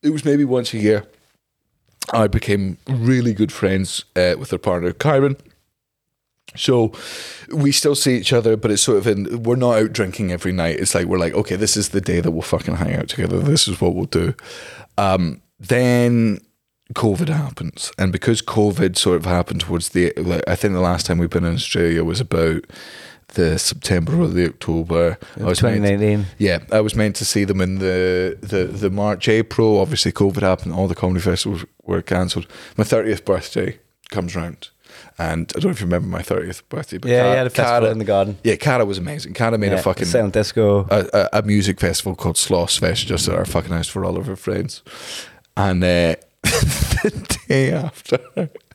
It was maybe once a year. I became really good friends uh, with her partner, Kyran. So we still see each other, but it's sort of in, we're not out drinking every night. It's like, we're like, okay, this is the day that we'll fucking hang out together. This is what we'll do. Um, then COVID happens. And because COVID sort of happened towards the, like, I think the last time we've been in Australia was about the September or the October. I was meant- 2019. yeah, I was meant to see them in the, the, the March, April. Obviously, COVID happened. All the comedy festivals were cancelled. My 30th birthday comes round. And I don't know if you remember my 30th birthday. But Yeah, Cara- had a festival Cara- in the garden. Yeah, Cara was amazing. Cara made Yeah, a fucking silent disco. a, a, a music festival called Sloss Fest just at our fucking house for all of our friends. And uh, the day after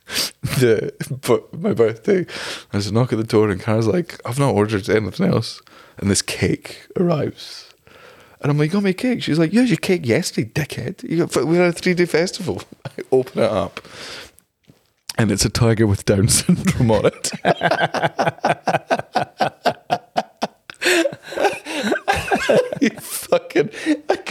the but my birthday, there's a knock at the door and Cara's like, I've not ordered anything else. And this cake arrives. And I'm like, you got me cake? She's like, yeah, your cake yesterday, dickhead. You got, we had a three day festival. I open it up. And it's a tiger with Down syndrome on it. you fucking.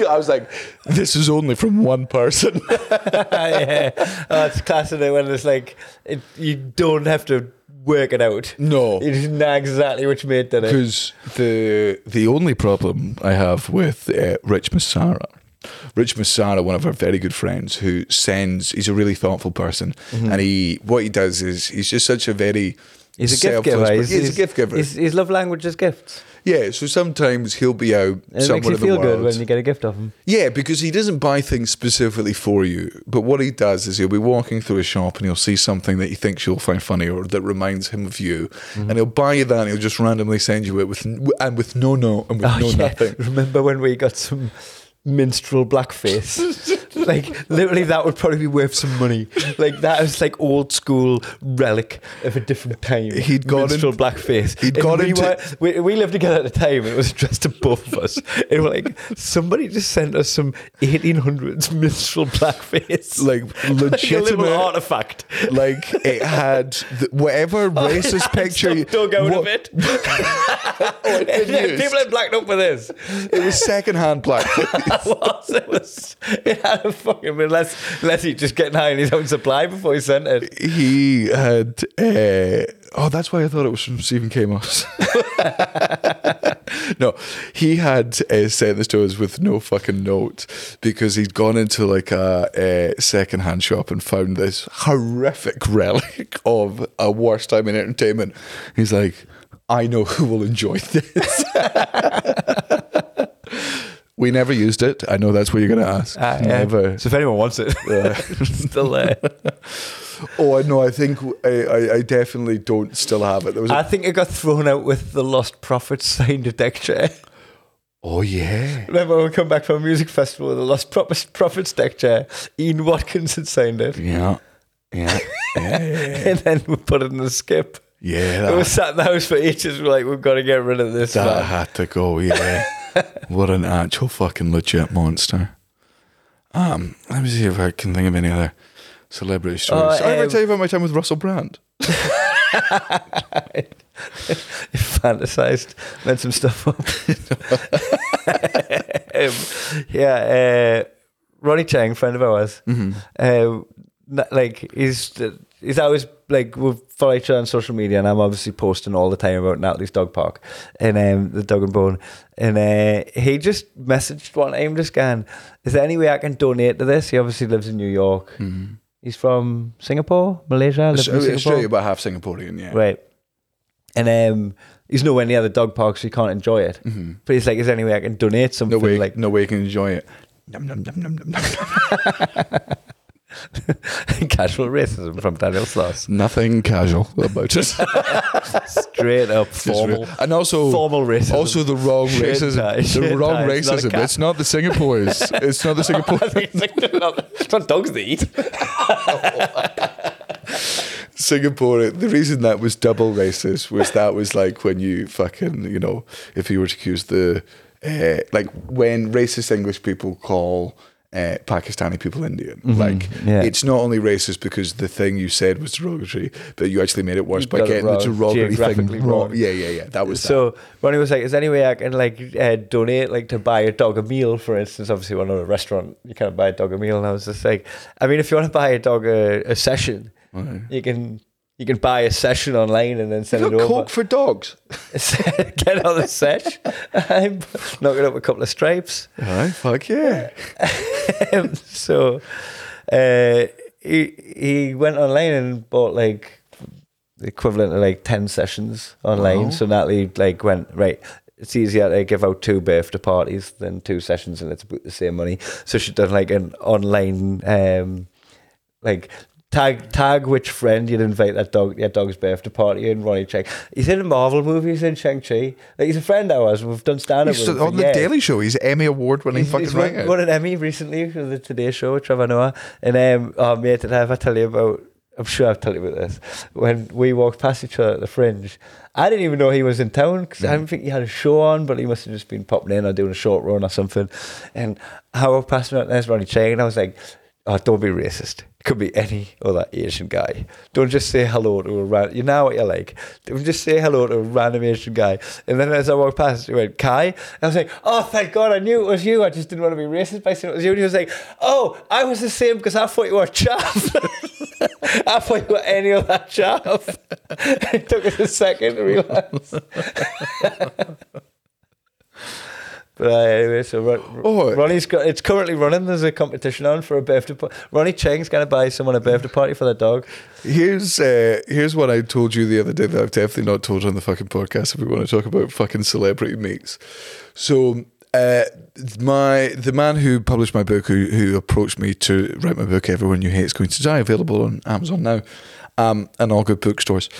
I was like, this is only from one person. yeah. Oh, it's classic when it's like it, you don't have to work it out. No. you just know exactly which mate did it. Because the the only problem I have with uh, Rich Massara, Rich Massara, one of our very good friends, who sends, he's a really thoughtful person, and he what he does is he's just such a very He's a gift giver. per- He's, he's, a gift giver. His love language is gifts. Yeah, so sometimes he'll be out It somewhere makes you feel good when you get a gift of him. Yeah, because he doesn't buy things specifically for you. But what he does is he'll be walking through a shop and he'll see something that he thinks you'll find funny or that reminds him of you, Mm-hmm. and he'll buy you that and he'll just randomly send you it with and with no no and with Oh, no yeah. nothing. Remember when we got some minstrel blackface? like literally, that would probably be worth some money. Like that is like old school relic of a different time. He'd gone minstrel in- blackface. he'd And gone we into- were- we, we lived together at the time, it was addressed to both of us. And we're like, somebody just sent us some 1800s minstrel blackface, Like like a little legitimate. artifact. like it had the, whatever oh, racist picture. stuff dug out what- of it. Oh, been. People had blacked up with this. It was secondhand blackface. It was. It was. It had fucking. Unless, unless he just getting high in his own supply before he sent it. he had. Uh, oh, that's why I thought it was from Stephen K. Amos. no, he had uh, sent this to us with no fucking note because he'd gone into like a, a secondhand shop and found this horrific relic of a worst time in entertainment. He's like, I know who will enjoy this. we never used it. I know that's what you're going to ask. Ah, yeah. Never. So if anyone wants it, still there. Oh, I know. I think I, I, I definitely don't still have it. There was a, I think it got thrown out with the Lostprophets signed a deck chair. oh yeah. Remember when we come back from a music festival with the Lost Prophet- Prophets deck chair? Ian Watkins had signed it. Yeah. Yeah. Yeah. and then we put it in the skip. Yeah. It was sat in the house for ages. We're like, we've got to get rid of this. that man. had to go. Yeah. What an actual fucking legit monster. Um, let me see if I can think of any other celebrity stories. Oh, I ever um, tell you about my time with Russell Brand? fantasized, made some stuff up. um, yeah, uh, Ronny Chieng, friend of ours, Mm-hmm. uh, like he's he's always like we follow each other on social media, and I'm obviously posting all the time about Natalie's dog park and um, the dog and bone. And uh, he just messaged one time, just going, "Is there any way I can donate to this?" He obviously lives in New York. He's from Singapore, Malaysia. Mm-hmm. Australia, Singapore. about half Singaporean, yeah. Right. And um, he's nowhere near the dog park, so he can't enjoy it. But he's like, is there any way I can donate something? Mm-hmm. No way, Like, no way you can enjoy it. Num, num, num. casual racism from Daniel Sloss. Nothing casual about it. Straight up formal. and also formal racism. Also the wrong Shirt racism. tie, the wrong tie, it's not racism. It's not the Singaporeans. it's not the Singapore. it's not dogs they eat. Singapore. The reason that was double racist was that was like when you fucking you know if you were to accuse the uh, like when racist English people call uh, Pakistani people Indian. Like Mm-hmm. yeah. it's not only racist because the thing you said was derogatory, but you actually made it worse You by getting the derogatory thing wrong. wrong. Yeah, yeah, yeah. That was that. So Ronny was like, "Is there any way I can like uh, donate, like to buy a dog a meal, for instance? Obviously, we're not a restaurant; you can't buy a dog a meal." And I was just like, "I mean, if you want to buy a dog a, a session, you can you can buy a session online and then send You it over. coke for dogs. Get on the sesh. I'm knocking up a couple of stripes." All right, fuck yeah. Um, so uh, he he went online and bought like the equivalent of like ten sessions online. Wow. So Natalie like went right. It's easier to give out two birthday parties than two sessions, and it's about the same money. So she done like an online um, like. Tag tag which friend you'd invite that dog your dog's birthday party and Ronny Chieng. He's in a Marvel movie, he's in Shang Chi. Like he's a friend of ours. We've done stand up He's on the Daily Show. He's Emmy Award winning He's, fucking he's won, won an Emmy recently for the Today Show with Trevor Noah. And um, oh, mate, did I ever tell you about? I'm sure I've told you about this. When we walked past each other at the Fringe, I didn't even know he was in town because I didn't think he had a show on, but he must have just been popping in or doing a short run or something. And I walked past him and there's Ronny Chieng, and I was like, "Oh, don't be racist. Could be any other Asian guy. Don't just say hello to a random. You know what you're like. Don't just say hello to a random Asian guy." And then as I walked past, he went, "Kai," and I was like, "Oh, thank God, I knew it was you. I just didn't want to be racist by saying it was you." And he was like, "Oh, I was the same because I thought you were chav. I thought you were any other chav." it took us a second to realize. But uh, anyway, so Ron, Oh. Ronny's got it's currently running. There's a competition on for a birthday. party. Ronny Chieng's going to buy someone a birthday party for their dog. Here's uh, here's what I told you the other day that I've definitely not told on the fucking podcast. If we want to talk about fucking celebrity meets, so uh, my the man who published my book, who who approached me to write my book, "Everyone You Hate Is Going to Die," available on Amazon now, um, and all good bookstores.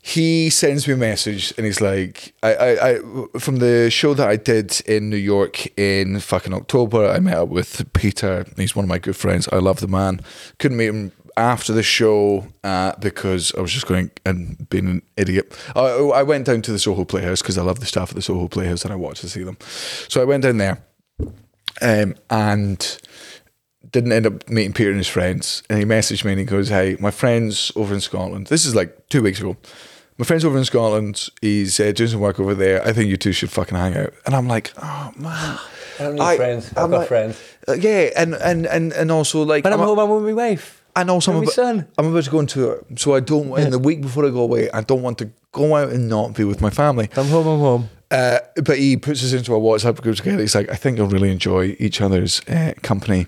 He sends me a message and he's like, I, I, I, from the show that I did in New York in fucking October, I met up with Peter. He's one of my good friends. I love the man. Couldn't meet him after the show uh, because I was just going and being an idiot. I, I went down to the Soho Playhouse because I love the staff at the Soho Playhouse and I watched to see them. So I went down there um, and didn't end up meeting Peter and his friends. And he messaged me and he goes, Hey, my friend's over in Scotland. This is like two weeks ago. My friend's over in Scotland. He's uh, doing some work over there. I think you two should fucking hang out. And I'm like, Oh man. I don't need friends. I've I'm got like- friends. Uh, yeah, and, and, and, and also like But I'm I'm home. I'm with my wife. and also, I'm With about, my son. I'm about to go into it. So I don't, in the week before I go away, I don't want to go out and not be with my family. I'm home. I'm home. Uh, but he puts us into a WhatsApp group together. He's like, I think you'll really enjoy each other's uh, company.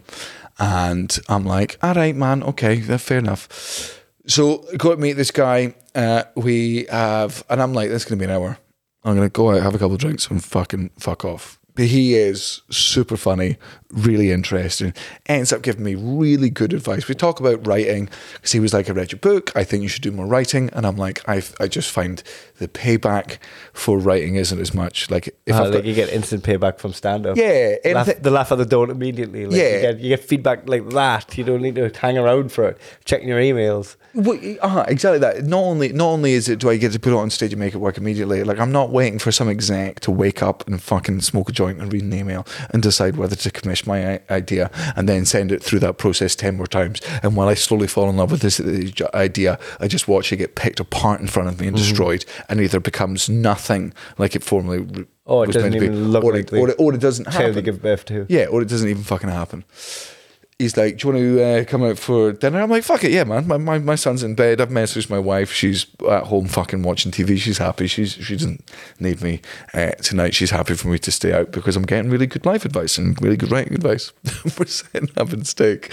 And I'm like, all right, man, okay, fair enough. So go to meet this guy. Uh, we have, and I'm like, this is going to be an hour. I'm going to go out, have a couple of drinks, and fucking fuck off. But he is super funny, really interesting. Ends up giving me really good advice. We talk about writing because he was like, "I read your book. I think you should do more writing." And I'm like, I I just find the payback for writing isn't as much. Like if Ah, like got, you get instant payback from stand up. Yeah, laugh, th- the laugh of the don't immediately. Like Yeah. you get, you get feedback like that. You don't need to hang around for it. Checking your emails. Well, uh, exactly that. Not only not only is it do I get to put it on stage and make it work immediately. Like I'm not waiting for some exec to wake up and fucking smoke a joint and read an email and decide whether to commission my idea and then send it through that process ten more times. And while I slowly fall in love with this uh, idea, I just watch it get picked apart in front of me and destroyed, and either becomes nothing like it formerly. Or it was doesn't meant to be, or like it, or, it, or it doesn't happen. give birth to. Yeah, or it doesn't even fucking happen. He's like, Do you want to uh, come out for dinner? I'm like, Fuck it, yeah, man. My, my, my son's in bed. I've messaged my wife. She's at home fucking watching TV. She's happy. She's She doesn't need me uh, tonight. She's happy for me to stay out because I'm getting really good life advice and really good writing advice. We're sitting having steak.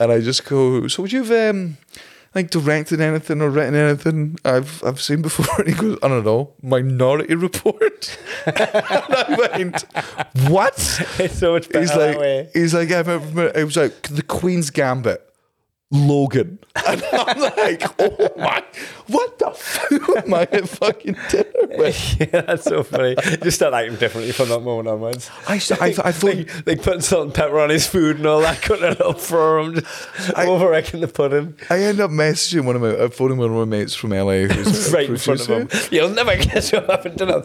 And I just go, So would you have. Um, like directed anything or written anything I've I've seen before, and he goes, I don't know, Minority Report. and I went, what? It's so much better He's that like, way. he's like, I remember, it was like the Queen's Gambit, Logan, and I'm like, oh my, what the fuck am I at fucking dinner with? yeah, that's so funny. Just start acting differently from that moment onwards. I, I, I thought, like, like putting salt and pepper on his food and all that, cutting it up for him, just I- over egging the pudding I end up messaging one of my, uh, phoning one of my mates from LA who's right in front of him. You'll never guess what happened to him.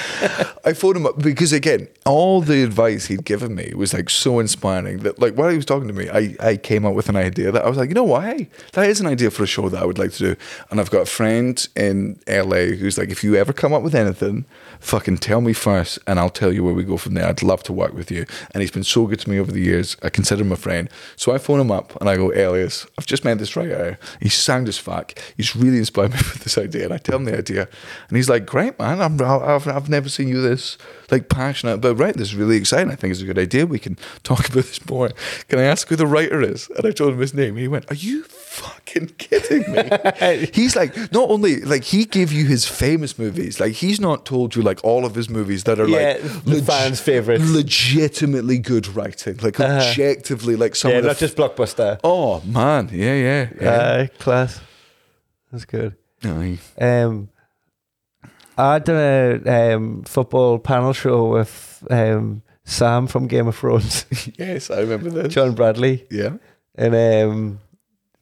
I phoned him up because again, all the advice he'd given me was like so inspiring that like while he was talking to me, I, I came up with an idea that I was like, you know what, hey, that is an idea for a show that I would like to do. And I've got a friend in LA who's like, if you ever come up with anything, fucking tell me first and I'll tell you where we go from there. I'd love to work with you. And he's been so good to me over the years. I consider him a friend. So I phone him up and I go, Elias, I've just met this writer. He's sound as fuck. He's really inspired me with this idea. And I tell him the idea. And he's like, great, man. I'm, I've, I've never seen you this like passionate about writing. This is really exciting. I think it's a good idea. We can talk about this more. Can I ask who the writer is? And I told him his name. He went, are you fucking kidding me? he's like, not only, like, he gave you his famous movies. Like, he's not told you, like, all of his movies that are, Yeah, like, the fans' favourites. Legitimately good writing. Like, objectively, like, some yeah, not just blockbuster. Oh man, yeah, yeah, yeah. Uh, class. That's good. Aye. Um, I done a um, football panel show with um, Sam from Game of Thrones, yes, I remember this. John Bradley, Yeah. and um,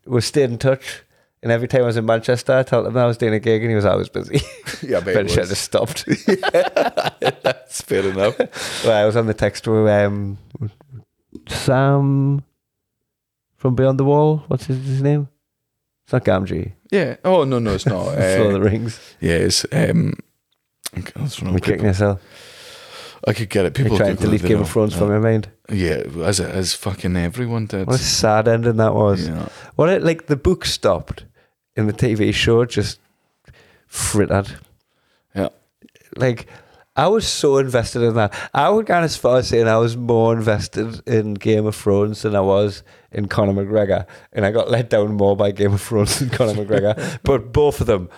we stayed in touch. And every time I was in Manchester, I told him I was doing a gig, and he was always busy. Yeah, I bet it Eventually, I just stopped. That's fair enough. well, I was on the text with um, Sam from Beyond the Wall. What's his, his name? It's not Gamgee. Yeah. Oh no, no, it's not. Lord of the Uh, Rings. um. Okay, that's You're kicking yourself. I could get it. You're People trying to delete Game of Thrones from Yeah. your mind. Yeah, as as fucking everyone did. What a sad ending that was. Yeah. What it like the book stopped and the TV show just frittered. Yeah. Like I was so invested in that. I would go as far as saying I was more invested in Game of Thrones than I was in Conor McGregor. And I got let down more by Game of Thrones than Conor McGregor. But both of them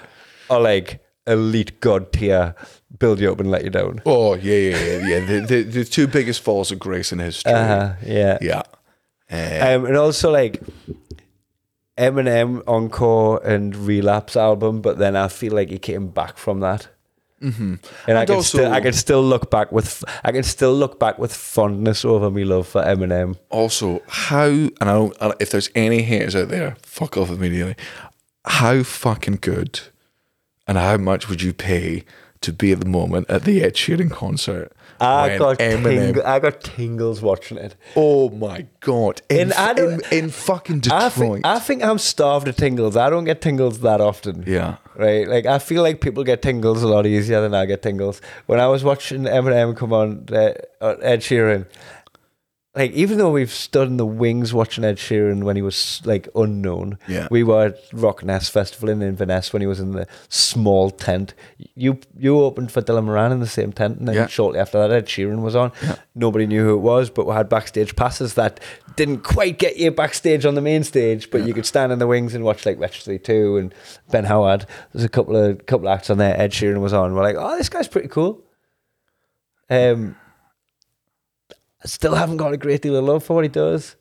are like elite god tier, build you up and let you down. Oh yeah, yeah, yeah, yeah. The, the the two biggest falls of grace in history. Uh-huh, yeah. Yeah. Uh, Um, and also like Eminem encore and relapse album, but then I feel like he came back from that. Mm-hmm. And, I can also- still I can still look back with I can still look back with fondness over me love for Eminem. also, how and I don't. and If there's any haters out there, fuck off immediately. How fucking good, and how much would you pay to be at the moment at the Ed Sheeran concert? I got Eminem- ting- I got tingles watching it. Oh my god! In, And in, in fucking I Detroit. think, I think I'm starved of tingles. I don't get tingles that often. yeah. Right, like I feel like people get tingles a lot easier than I get tingles. When I was watching Eminem come on uh, uh, Ed Sheeran, like even though we've stood in the wings watching Ed Sheeran when he was like unknown, Yeah. we were at Rockness Festival in Inverness when he was in the small tent. You you opened for Dylan Moran in the same tent, and then Yeah. shortly after that, Ed Sheeran was on. Nobody knew who it was, but we had backstage passes that didn't quite get you backstage on the main stage, but you could stand in the wings and watch like Retro 2 and Ben Howard. There's a couple of couple of acts on there. Ed Sheeran was on. We're like, oh, this guy's pretty cool. Um, I still haven't got a great deal of love for what he does.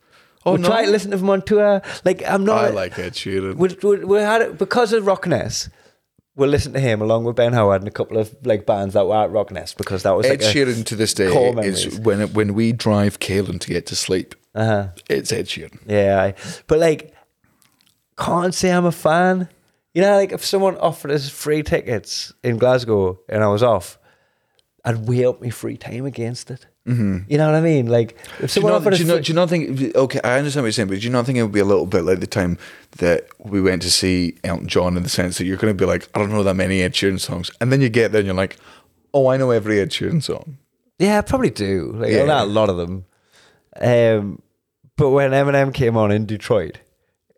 Oh, we try no? to listen to him on tour. Like I'm not. I like Ed Sheeran. We, we, we had it because of Rockness. We'll listen to him along with Ben Howard and a couple of like bands that were at Rockness because that was Ed like Sheeran to this day is when it, when we drive Kaelin to get to sleep. Uh-huh. It's Ed Sheeran. Yeah, but like, can't say I'm a fan. You know, like if someone offered us free tickets in Glasgow and I was off, I'd weigh up my free time against it. Mm-hmm. You know what I mean? Like if Do you, not, do, you not, do you not think? Okay, I understand what you're saying, but do you not think it would be a little bit like the time that we went to see Elton John in the sense that you're going to be like, I don't know that many Ed Sheeran songs, and then you get there and you're like, Oh, I know every Ed Sheeran song. Yeah, I probably do. Like Yeah. not a lot of them. Um, but when Eminem came on in Detroit,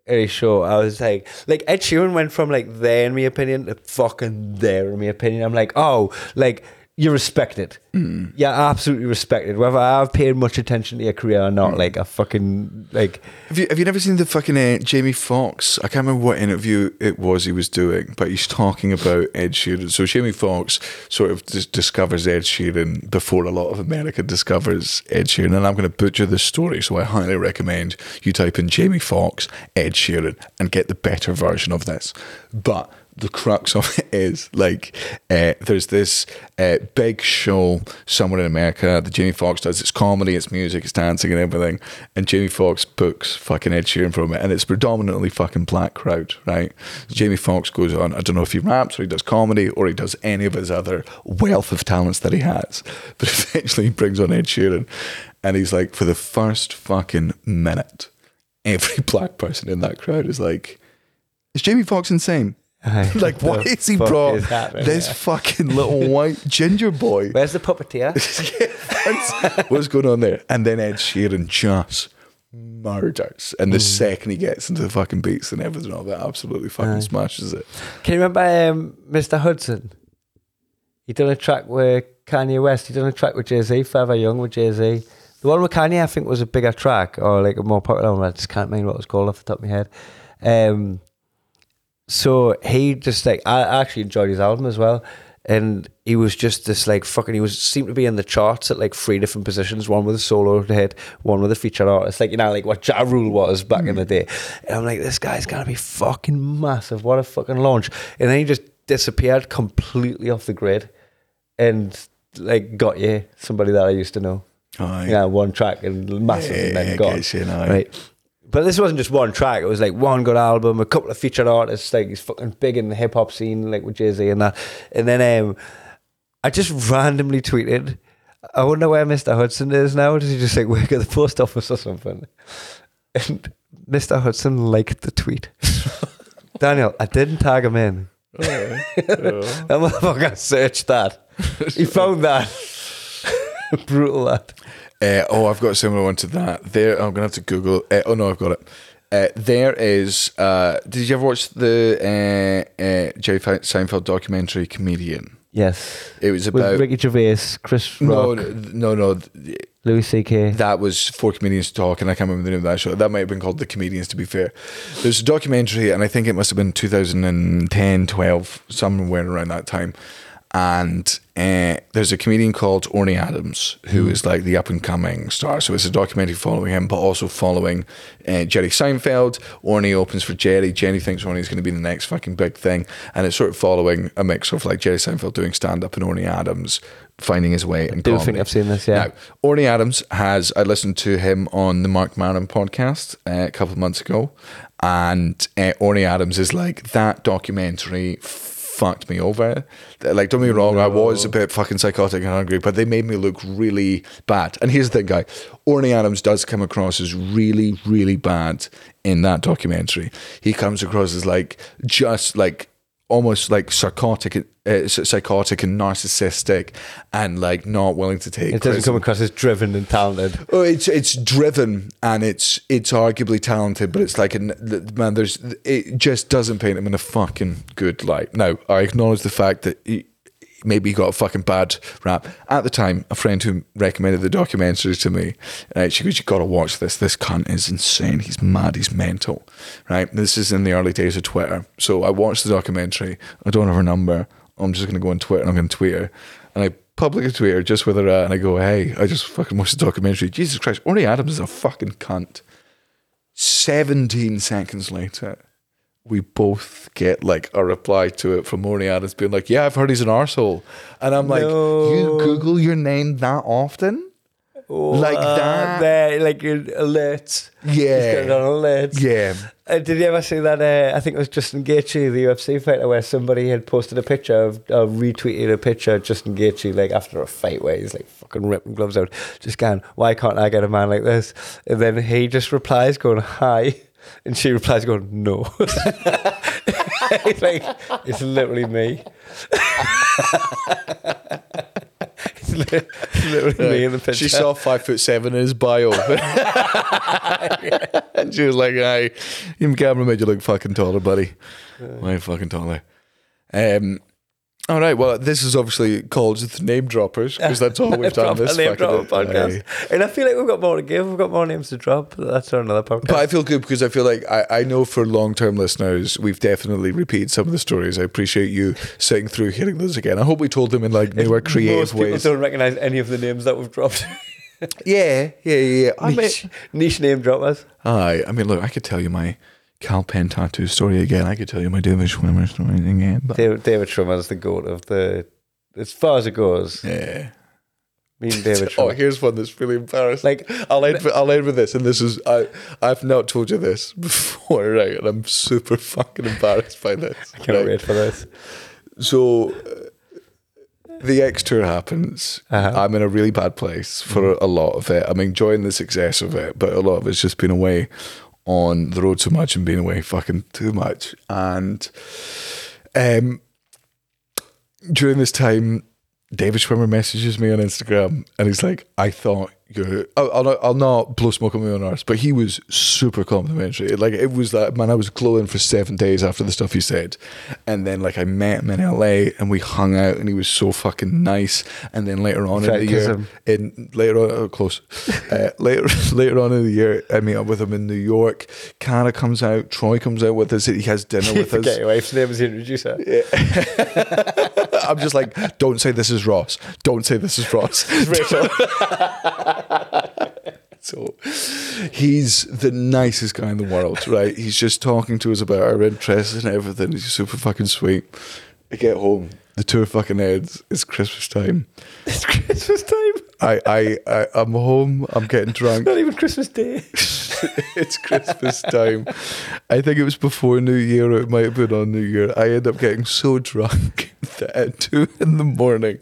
his show, I was like, like Ed Sheeran went from like there in my opinion to fucking there in my opinion. I'm like, oh, like you respect it. Mm. Yeah, absolutely respect it. Whether I've paid much attention to your career or Mm. not, like I fucking like. Have you have you never seen the fucking uh, Jamie Foxx? I can't remember what interview it was he was doing, but he's talking about Ed Sheeran. So Jamie Foxx sort of dis- discovers Ed Sheeran before a lot of America discovers Ed Sheeran, and I'm going to butcher this story, so I highly recommend you type in Jamie Foxx Ed Sheeran and get the better version of this. But the crux of it is like uh, there's this uh, big show somewhere in America that Jamie Foxx does. It's comedy, it's music, it's dancing, and everything. And Jamie Foxx books fucking Ed Sheeran from it, and it's predominantly fucking black crowd, right? So Jamie Foxx goes on. I don't know if he raps or he does comedy or he does any of his other wealth of talents that he has, but eventually he brings on Ed Sheeran, and he's like, for the first fucking minute, every black person in that crowd is like, "Is Jamie Foxx insane?" Aye. like, What is he brought is this here? fucking little white ginger boy? Where's the puppeteer? What's- What's going on there? And then Ed Sheeran just murders. And the Mm. second he gets into the fucking beats and everything of that absolutely fucking smashes it. Can you remember um, Mr. Hudson? He done a track with Kanye West. He done a track with Jay Z, Forever Young with Jay Z. The one with Kanye, I think, was a bigger track or like a more popular one. I just can't remember what it was called off the top of my head. Um, so he just like I actually enjoyed his album as well, and he was just this like fucking. He was seemed to be in the charts at like three different positions. One with a solo hit, one with a featured artist. Like you know, like what Ja Rule was back in the day. And I'm like, this guy's gonna be fucking massive. What a fucking launch! And then he just disappeared completely off the grid, and like got you somebody that I used to know. Aye. Yeah, one track and massive, and Yeah, then gone. you, aye. Right. But this wasn't just one track. It was like one good album, a couple of featured artists. Like he's fucking big in the hip hop scene, like with Jay Z and that. And then um, I just randomly tweeted, "I wonder where Mr. Hudson is now. Does he just like work at the post office or something?" And Mr. Hudson liked the tweet. Daniel, I didn't tag him in. that motherfucker searched that. He found that. Brutal that. Uh, oh, I've got a similar one to that. There, I'm gonna have to Google. Uh, oh no, I've got it. Uh, there is. Uh, did you ever watch the uh, uh, Jerry Fe- Seinfeld documentary Comedian? Yes. It was With about Ricky Gervais, Chris no, Rock, no, no. Louis C.K. That was four comedians talk, and I can't remember the name of that show. That might have been called The Comedians, to be fair. There's a documentary, and I think it must have been 2010, 12, somewhere around that time. And uh, there's a comedian called Orny Adams, who is like the up and coming star. So it's a documentary following him, but also following uh, Jerry Seinfeld. Orny opens for Jerry. Jerry thinks Orny's going to be the next fucking big thing. And it's sort of following a mix of like Jerry Seinfeld doing stand up and Orny Adams finding his way in do comedy. think I've seen this, yeah. Now, Orny Adams has, I listened to him on the Marc Maron podcast uh, a couple of months ago, and uh, Orny Adams is like, that documentary fucked me over. Like, don't get me wrong, I was a bit fucking psychotic and hungry, but they made me look really bad. And here's the thing, guy Orny Adams does come across as really, really bad in that documentary. He comes across as like, just like, almost like psychotic, uh, psychotic and narcissistic, and like not willing to take. It doesn't criticism. come across as driven and talented. Oh, it's it's driven and it's it's arguably talented, but it's like an man. There's it just doesn't paint him in a fucking good light. Now I acknowledge the fact that he, maybe he got a fucking bad rap at the time. A friend who recommended the documentary to me, uh, she goes, "You got to watch this. This cunt is insane. He's mad. He's mental." Right. This is in the early days of Twitter, so I watched the documentary. I don't have her number. I'm just going to go on Twitter and I'm going to tweet her, and I publicly tweet her just with her at, and I go, "Hey, I just fucking watched the documentary. Jesus Christ, Orny Adams is a fucking cunt." Seventeen seconds later, we both get like a reply to it from Orny Adams being like, "Yeah, I've heard he's an arsehole. and I'm like, "You Google your name that often?" Like that? There, like your alerts. Yeah. He's got it on alerts. Yeah. Uh, did you ever see that? Uh, I think it was Justin Gaethje, the UFC fighter, where somebody had posted a picture of, uh, retweeted a picture of Justin Gaethje, like after a fight where he's like fucking ripping gloves out, just going, "Why can't I get a man like this?" And then he just replies, going, "Hi," and she replies, going, "No." It's like it's literally me. it's li- literally me in the picture. She saw five foot seven in his bio. and she was like, "Aye, your camera made you look fucking taller, buddy. Way fucking taller." Um, all right. Well, this is obviously called the name droppers because that's all we've done this name fucking podcast. And I feel like we've got more to give. We've got more names to drop. That's for another podcast. But I feel good because I feel like I, I know for long term listeners, we've definitely repeated some of the stories. I appreciate you sitting through hearing those again. I hope we told them in like newer, creative Most people ways. don't recognize any of the names that we've dropped. Yeah, yeah, yeah. yeah. I mean, niche, niche name droppers. aye. I mean, look, I could tell you my Kal Penn tattoo story again. I could tell you my David Schwimmer story again, but David, David Schwimmer's the goat of the. As far as it goes, yeah. me and David Oh, here's one that's really embarrassing. Like- I'll end, with, I'll end with this, and this is I I've not told you this before, right? And I'm super fucking embarrassed by this. I can't right? wait for this. So uh, the X tour happens. Uh-huh. I'm in a really bad place for a lot of it. I'm enjoying the success of it, but a lot of it's just been away on the road so much and being away fucking too much. And um, during this time, David Schwimmer messages me on Instagram and he's like, I thought I'll, I'll, not, I'll not blow smoke on my own arse, but he was super complimentary. Like, it was that, man, I was glowing for seven days after the stuff he said. And then, like, I met him in LA and we hung out and he was so fucking nice. And then later on in the year, in later on, oh, close, uh, later later on in the year, I meet up with him in New York. Cara comes out, Troy comes out with us. He has dinner with us. Get your wife's name as the introducer. I'm just like, don't say this is Ross. Don't say this is Ross. Rachel. So he's the nicest guy in the world, right? He's just talking to us about our interests and everything. He's super fucking sweet. I get home, the tour fucking ends. It's Christmas time. it's Christmas time. I, I, I I'm home. I'm getting drunk. Not even Christmas Day. it's Christmas time. I think it was before New Year, or it might have been on New Year. I end up getting so drunk that at two in the morning,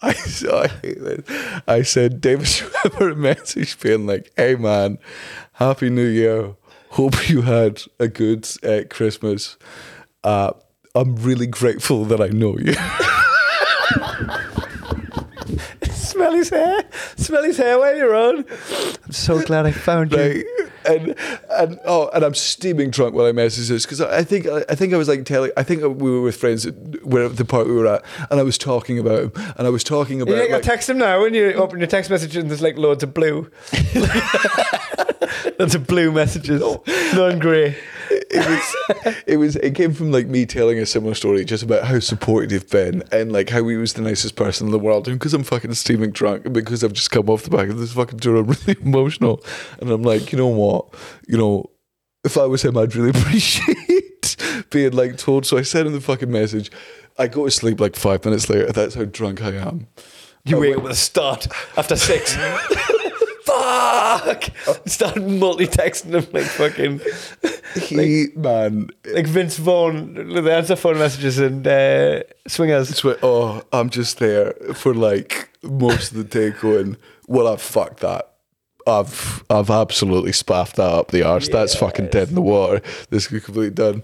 I I, I said David Schwimmer a message being like, "Hey man, Happy New Year. Hope you had a good uh, Christmas. Uh, I'm really grateful that I know you." Smell his hair. Smell his hair while you're on. I'm so glad I found you. Like, and and oh, and I'm steaming drunk while I message this because I think I think I was like telling. I think we were with friends at where the part we were at, and I was talking about him, and I was talking about. You like- text him now when you open your text message and there's like loads of blue. loads of blue messages. None grey. It was it was it came from like me telling a similar story just about how supportive been and like how he was the nicest person in the world. And because I'm fucking steaming drunk and because I've just come off the back of this fucking tour I'm really emotional. And I'm like you know what? You know if I was him I'd really appreciate being like told. So I sent him the fucking message I go to sleep like five minutes later. That's how drunk I am. You I wake up with a start after six. Fuck! Start multi-texting him like fucking he man like Vince Vaughn, the answer phone messages and uh, swingers. Like, oh, I'm just there for like most of the day going, well, I've fucked that. I've I've absolutely spaffed that up the arse. That's fucking dead in the water. This is completely done.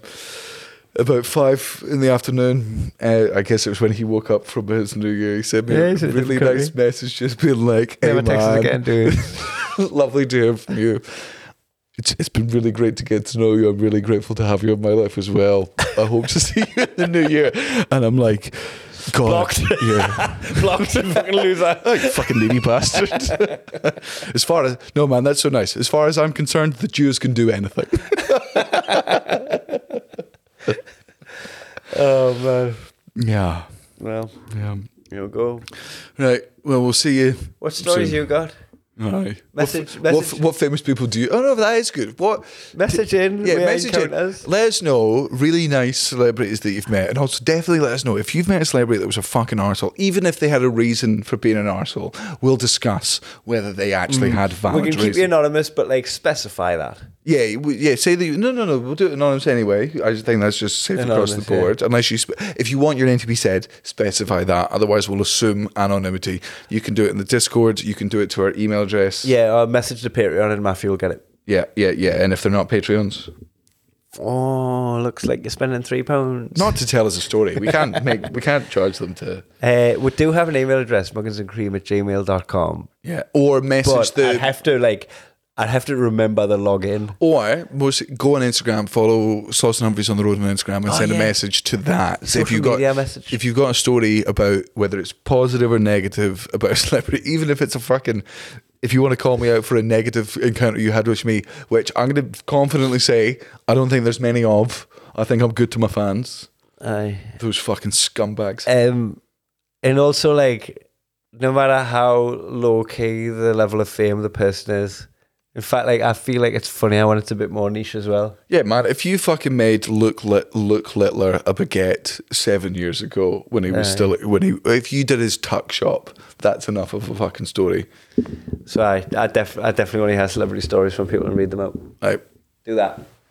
About five in the afternoon, uh, I guess it was when he woke up from his New Year. He sent me Yeah, a really nice country. message, just being like, "Hey man, again, dude. lovely to hear from you. It's, it's been really great to get to know you. I'm really grateful to have you in my life as well. I hope to see you in the new year. And I'm like, God, Blocked. yeah, Blocked fucking loser. you fucking needy bastard. as far as no man, that's so nice. As far as I'm concerned, the Jews can do anything. Oh man. Yeah, Well, yeah. you'll go. Right. Well, we'll see you. What stories soon. you got? Aye. Message- What, message- what, what famous people do you? Oh no, that is good. What? Message in. Yeah, message in. Let us know really nice celebrities that you've met, and also definitely let us know if you've met a celebrity that was a fucking arsehole, even if they had a reason for being an arsehole. We'll discuss whether they actually had valid Mm. We can keep reason. you anonymous, but like specify that. Yeah, yeah. Say that. You, no, no, no. We'll do it anonymous anyway. I just think that's just safe across the Anonymous, yeah. board. Unless you, sp- if you want your name to be said, specify that. Otherwise, we'll assume anonymity. You can do it in the Discord. You can do it to our email address. Yeah, or message the Patreon and Matthew will get it. yeah, yeah, yeah. And if they're not Patreons, Oh, looks like you're spending three pounds. not to tell us a story. We can't make. We can't charge them to. Uh, we do have an email address, mugginsandcream at gmail.com. Yeah, or message But the I'd have to like, I'd have to remember the login. Or most, go on Instagram, follow Sauce and Humphries on the road on Instagram, and Oh, send a message to that. So if you got message. if you've got a story about whether it's positive or negative about a celebrity, even if it's a fucking, if you want to call me out for a negative encounter you had with me, which I'm going to confidently say I don't think there's many of. I think I'm good to my fans. Aye. Those fucking scumbags. Um, and also like, no matter how low key the level of fame the person is, In fact, like I feel like it's funny. I want it's a bit more niche as well. Yeah, man. If you fucking made Luke Lit- Luke Littler a baguette seven years ago when he was Aye. still when he if you did his tuck shop, that's enough of a fucking story. So I, I, def- I definitely want to hear celebrity stories from people and read them out. Right. Do that.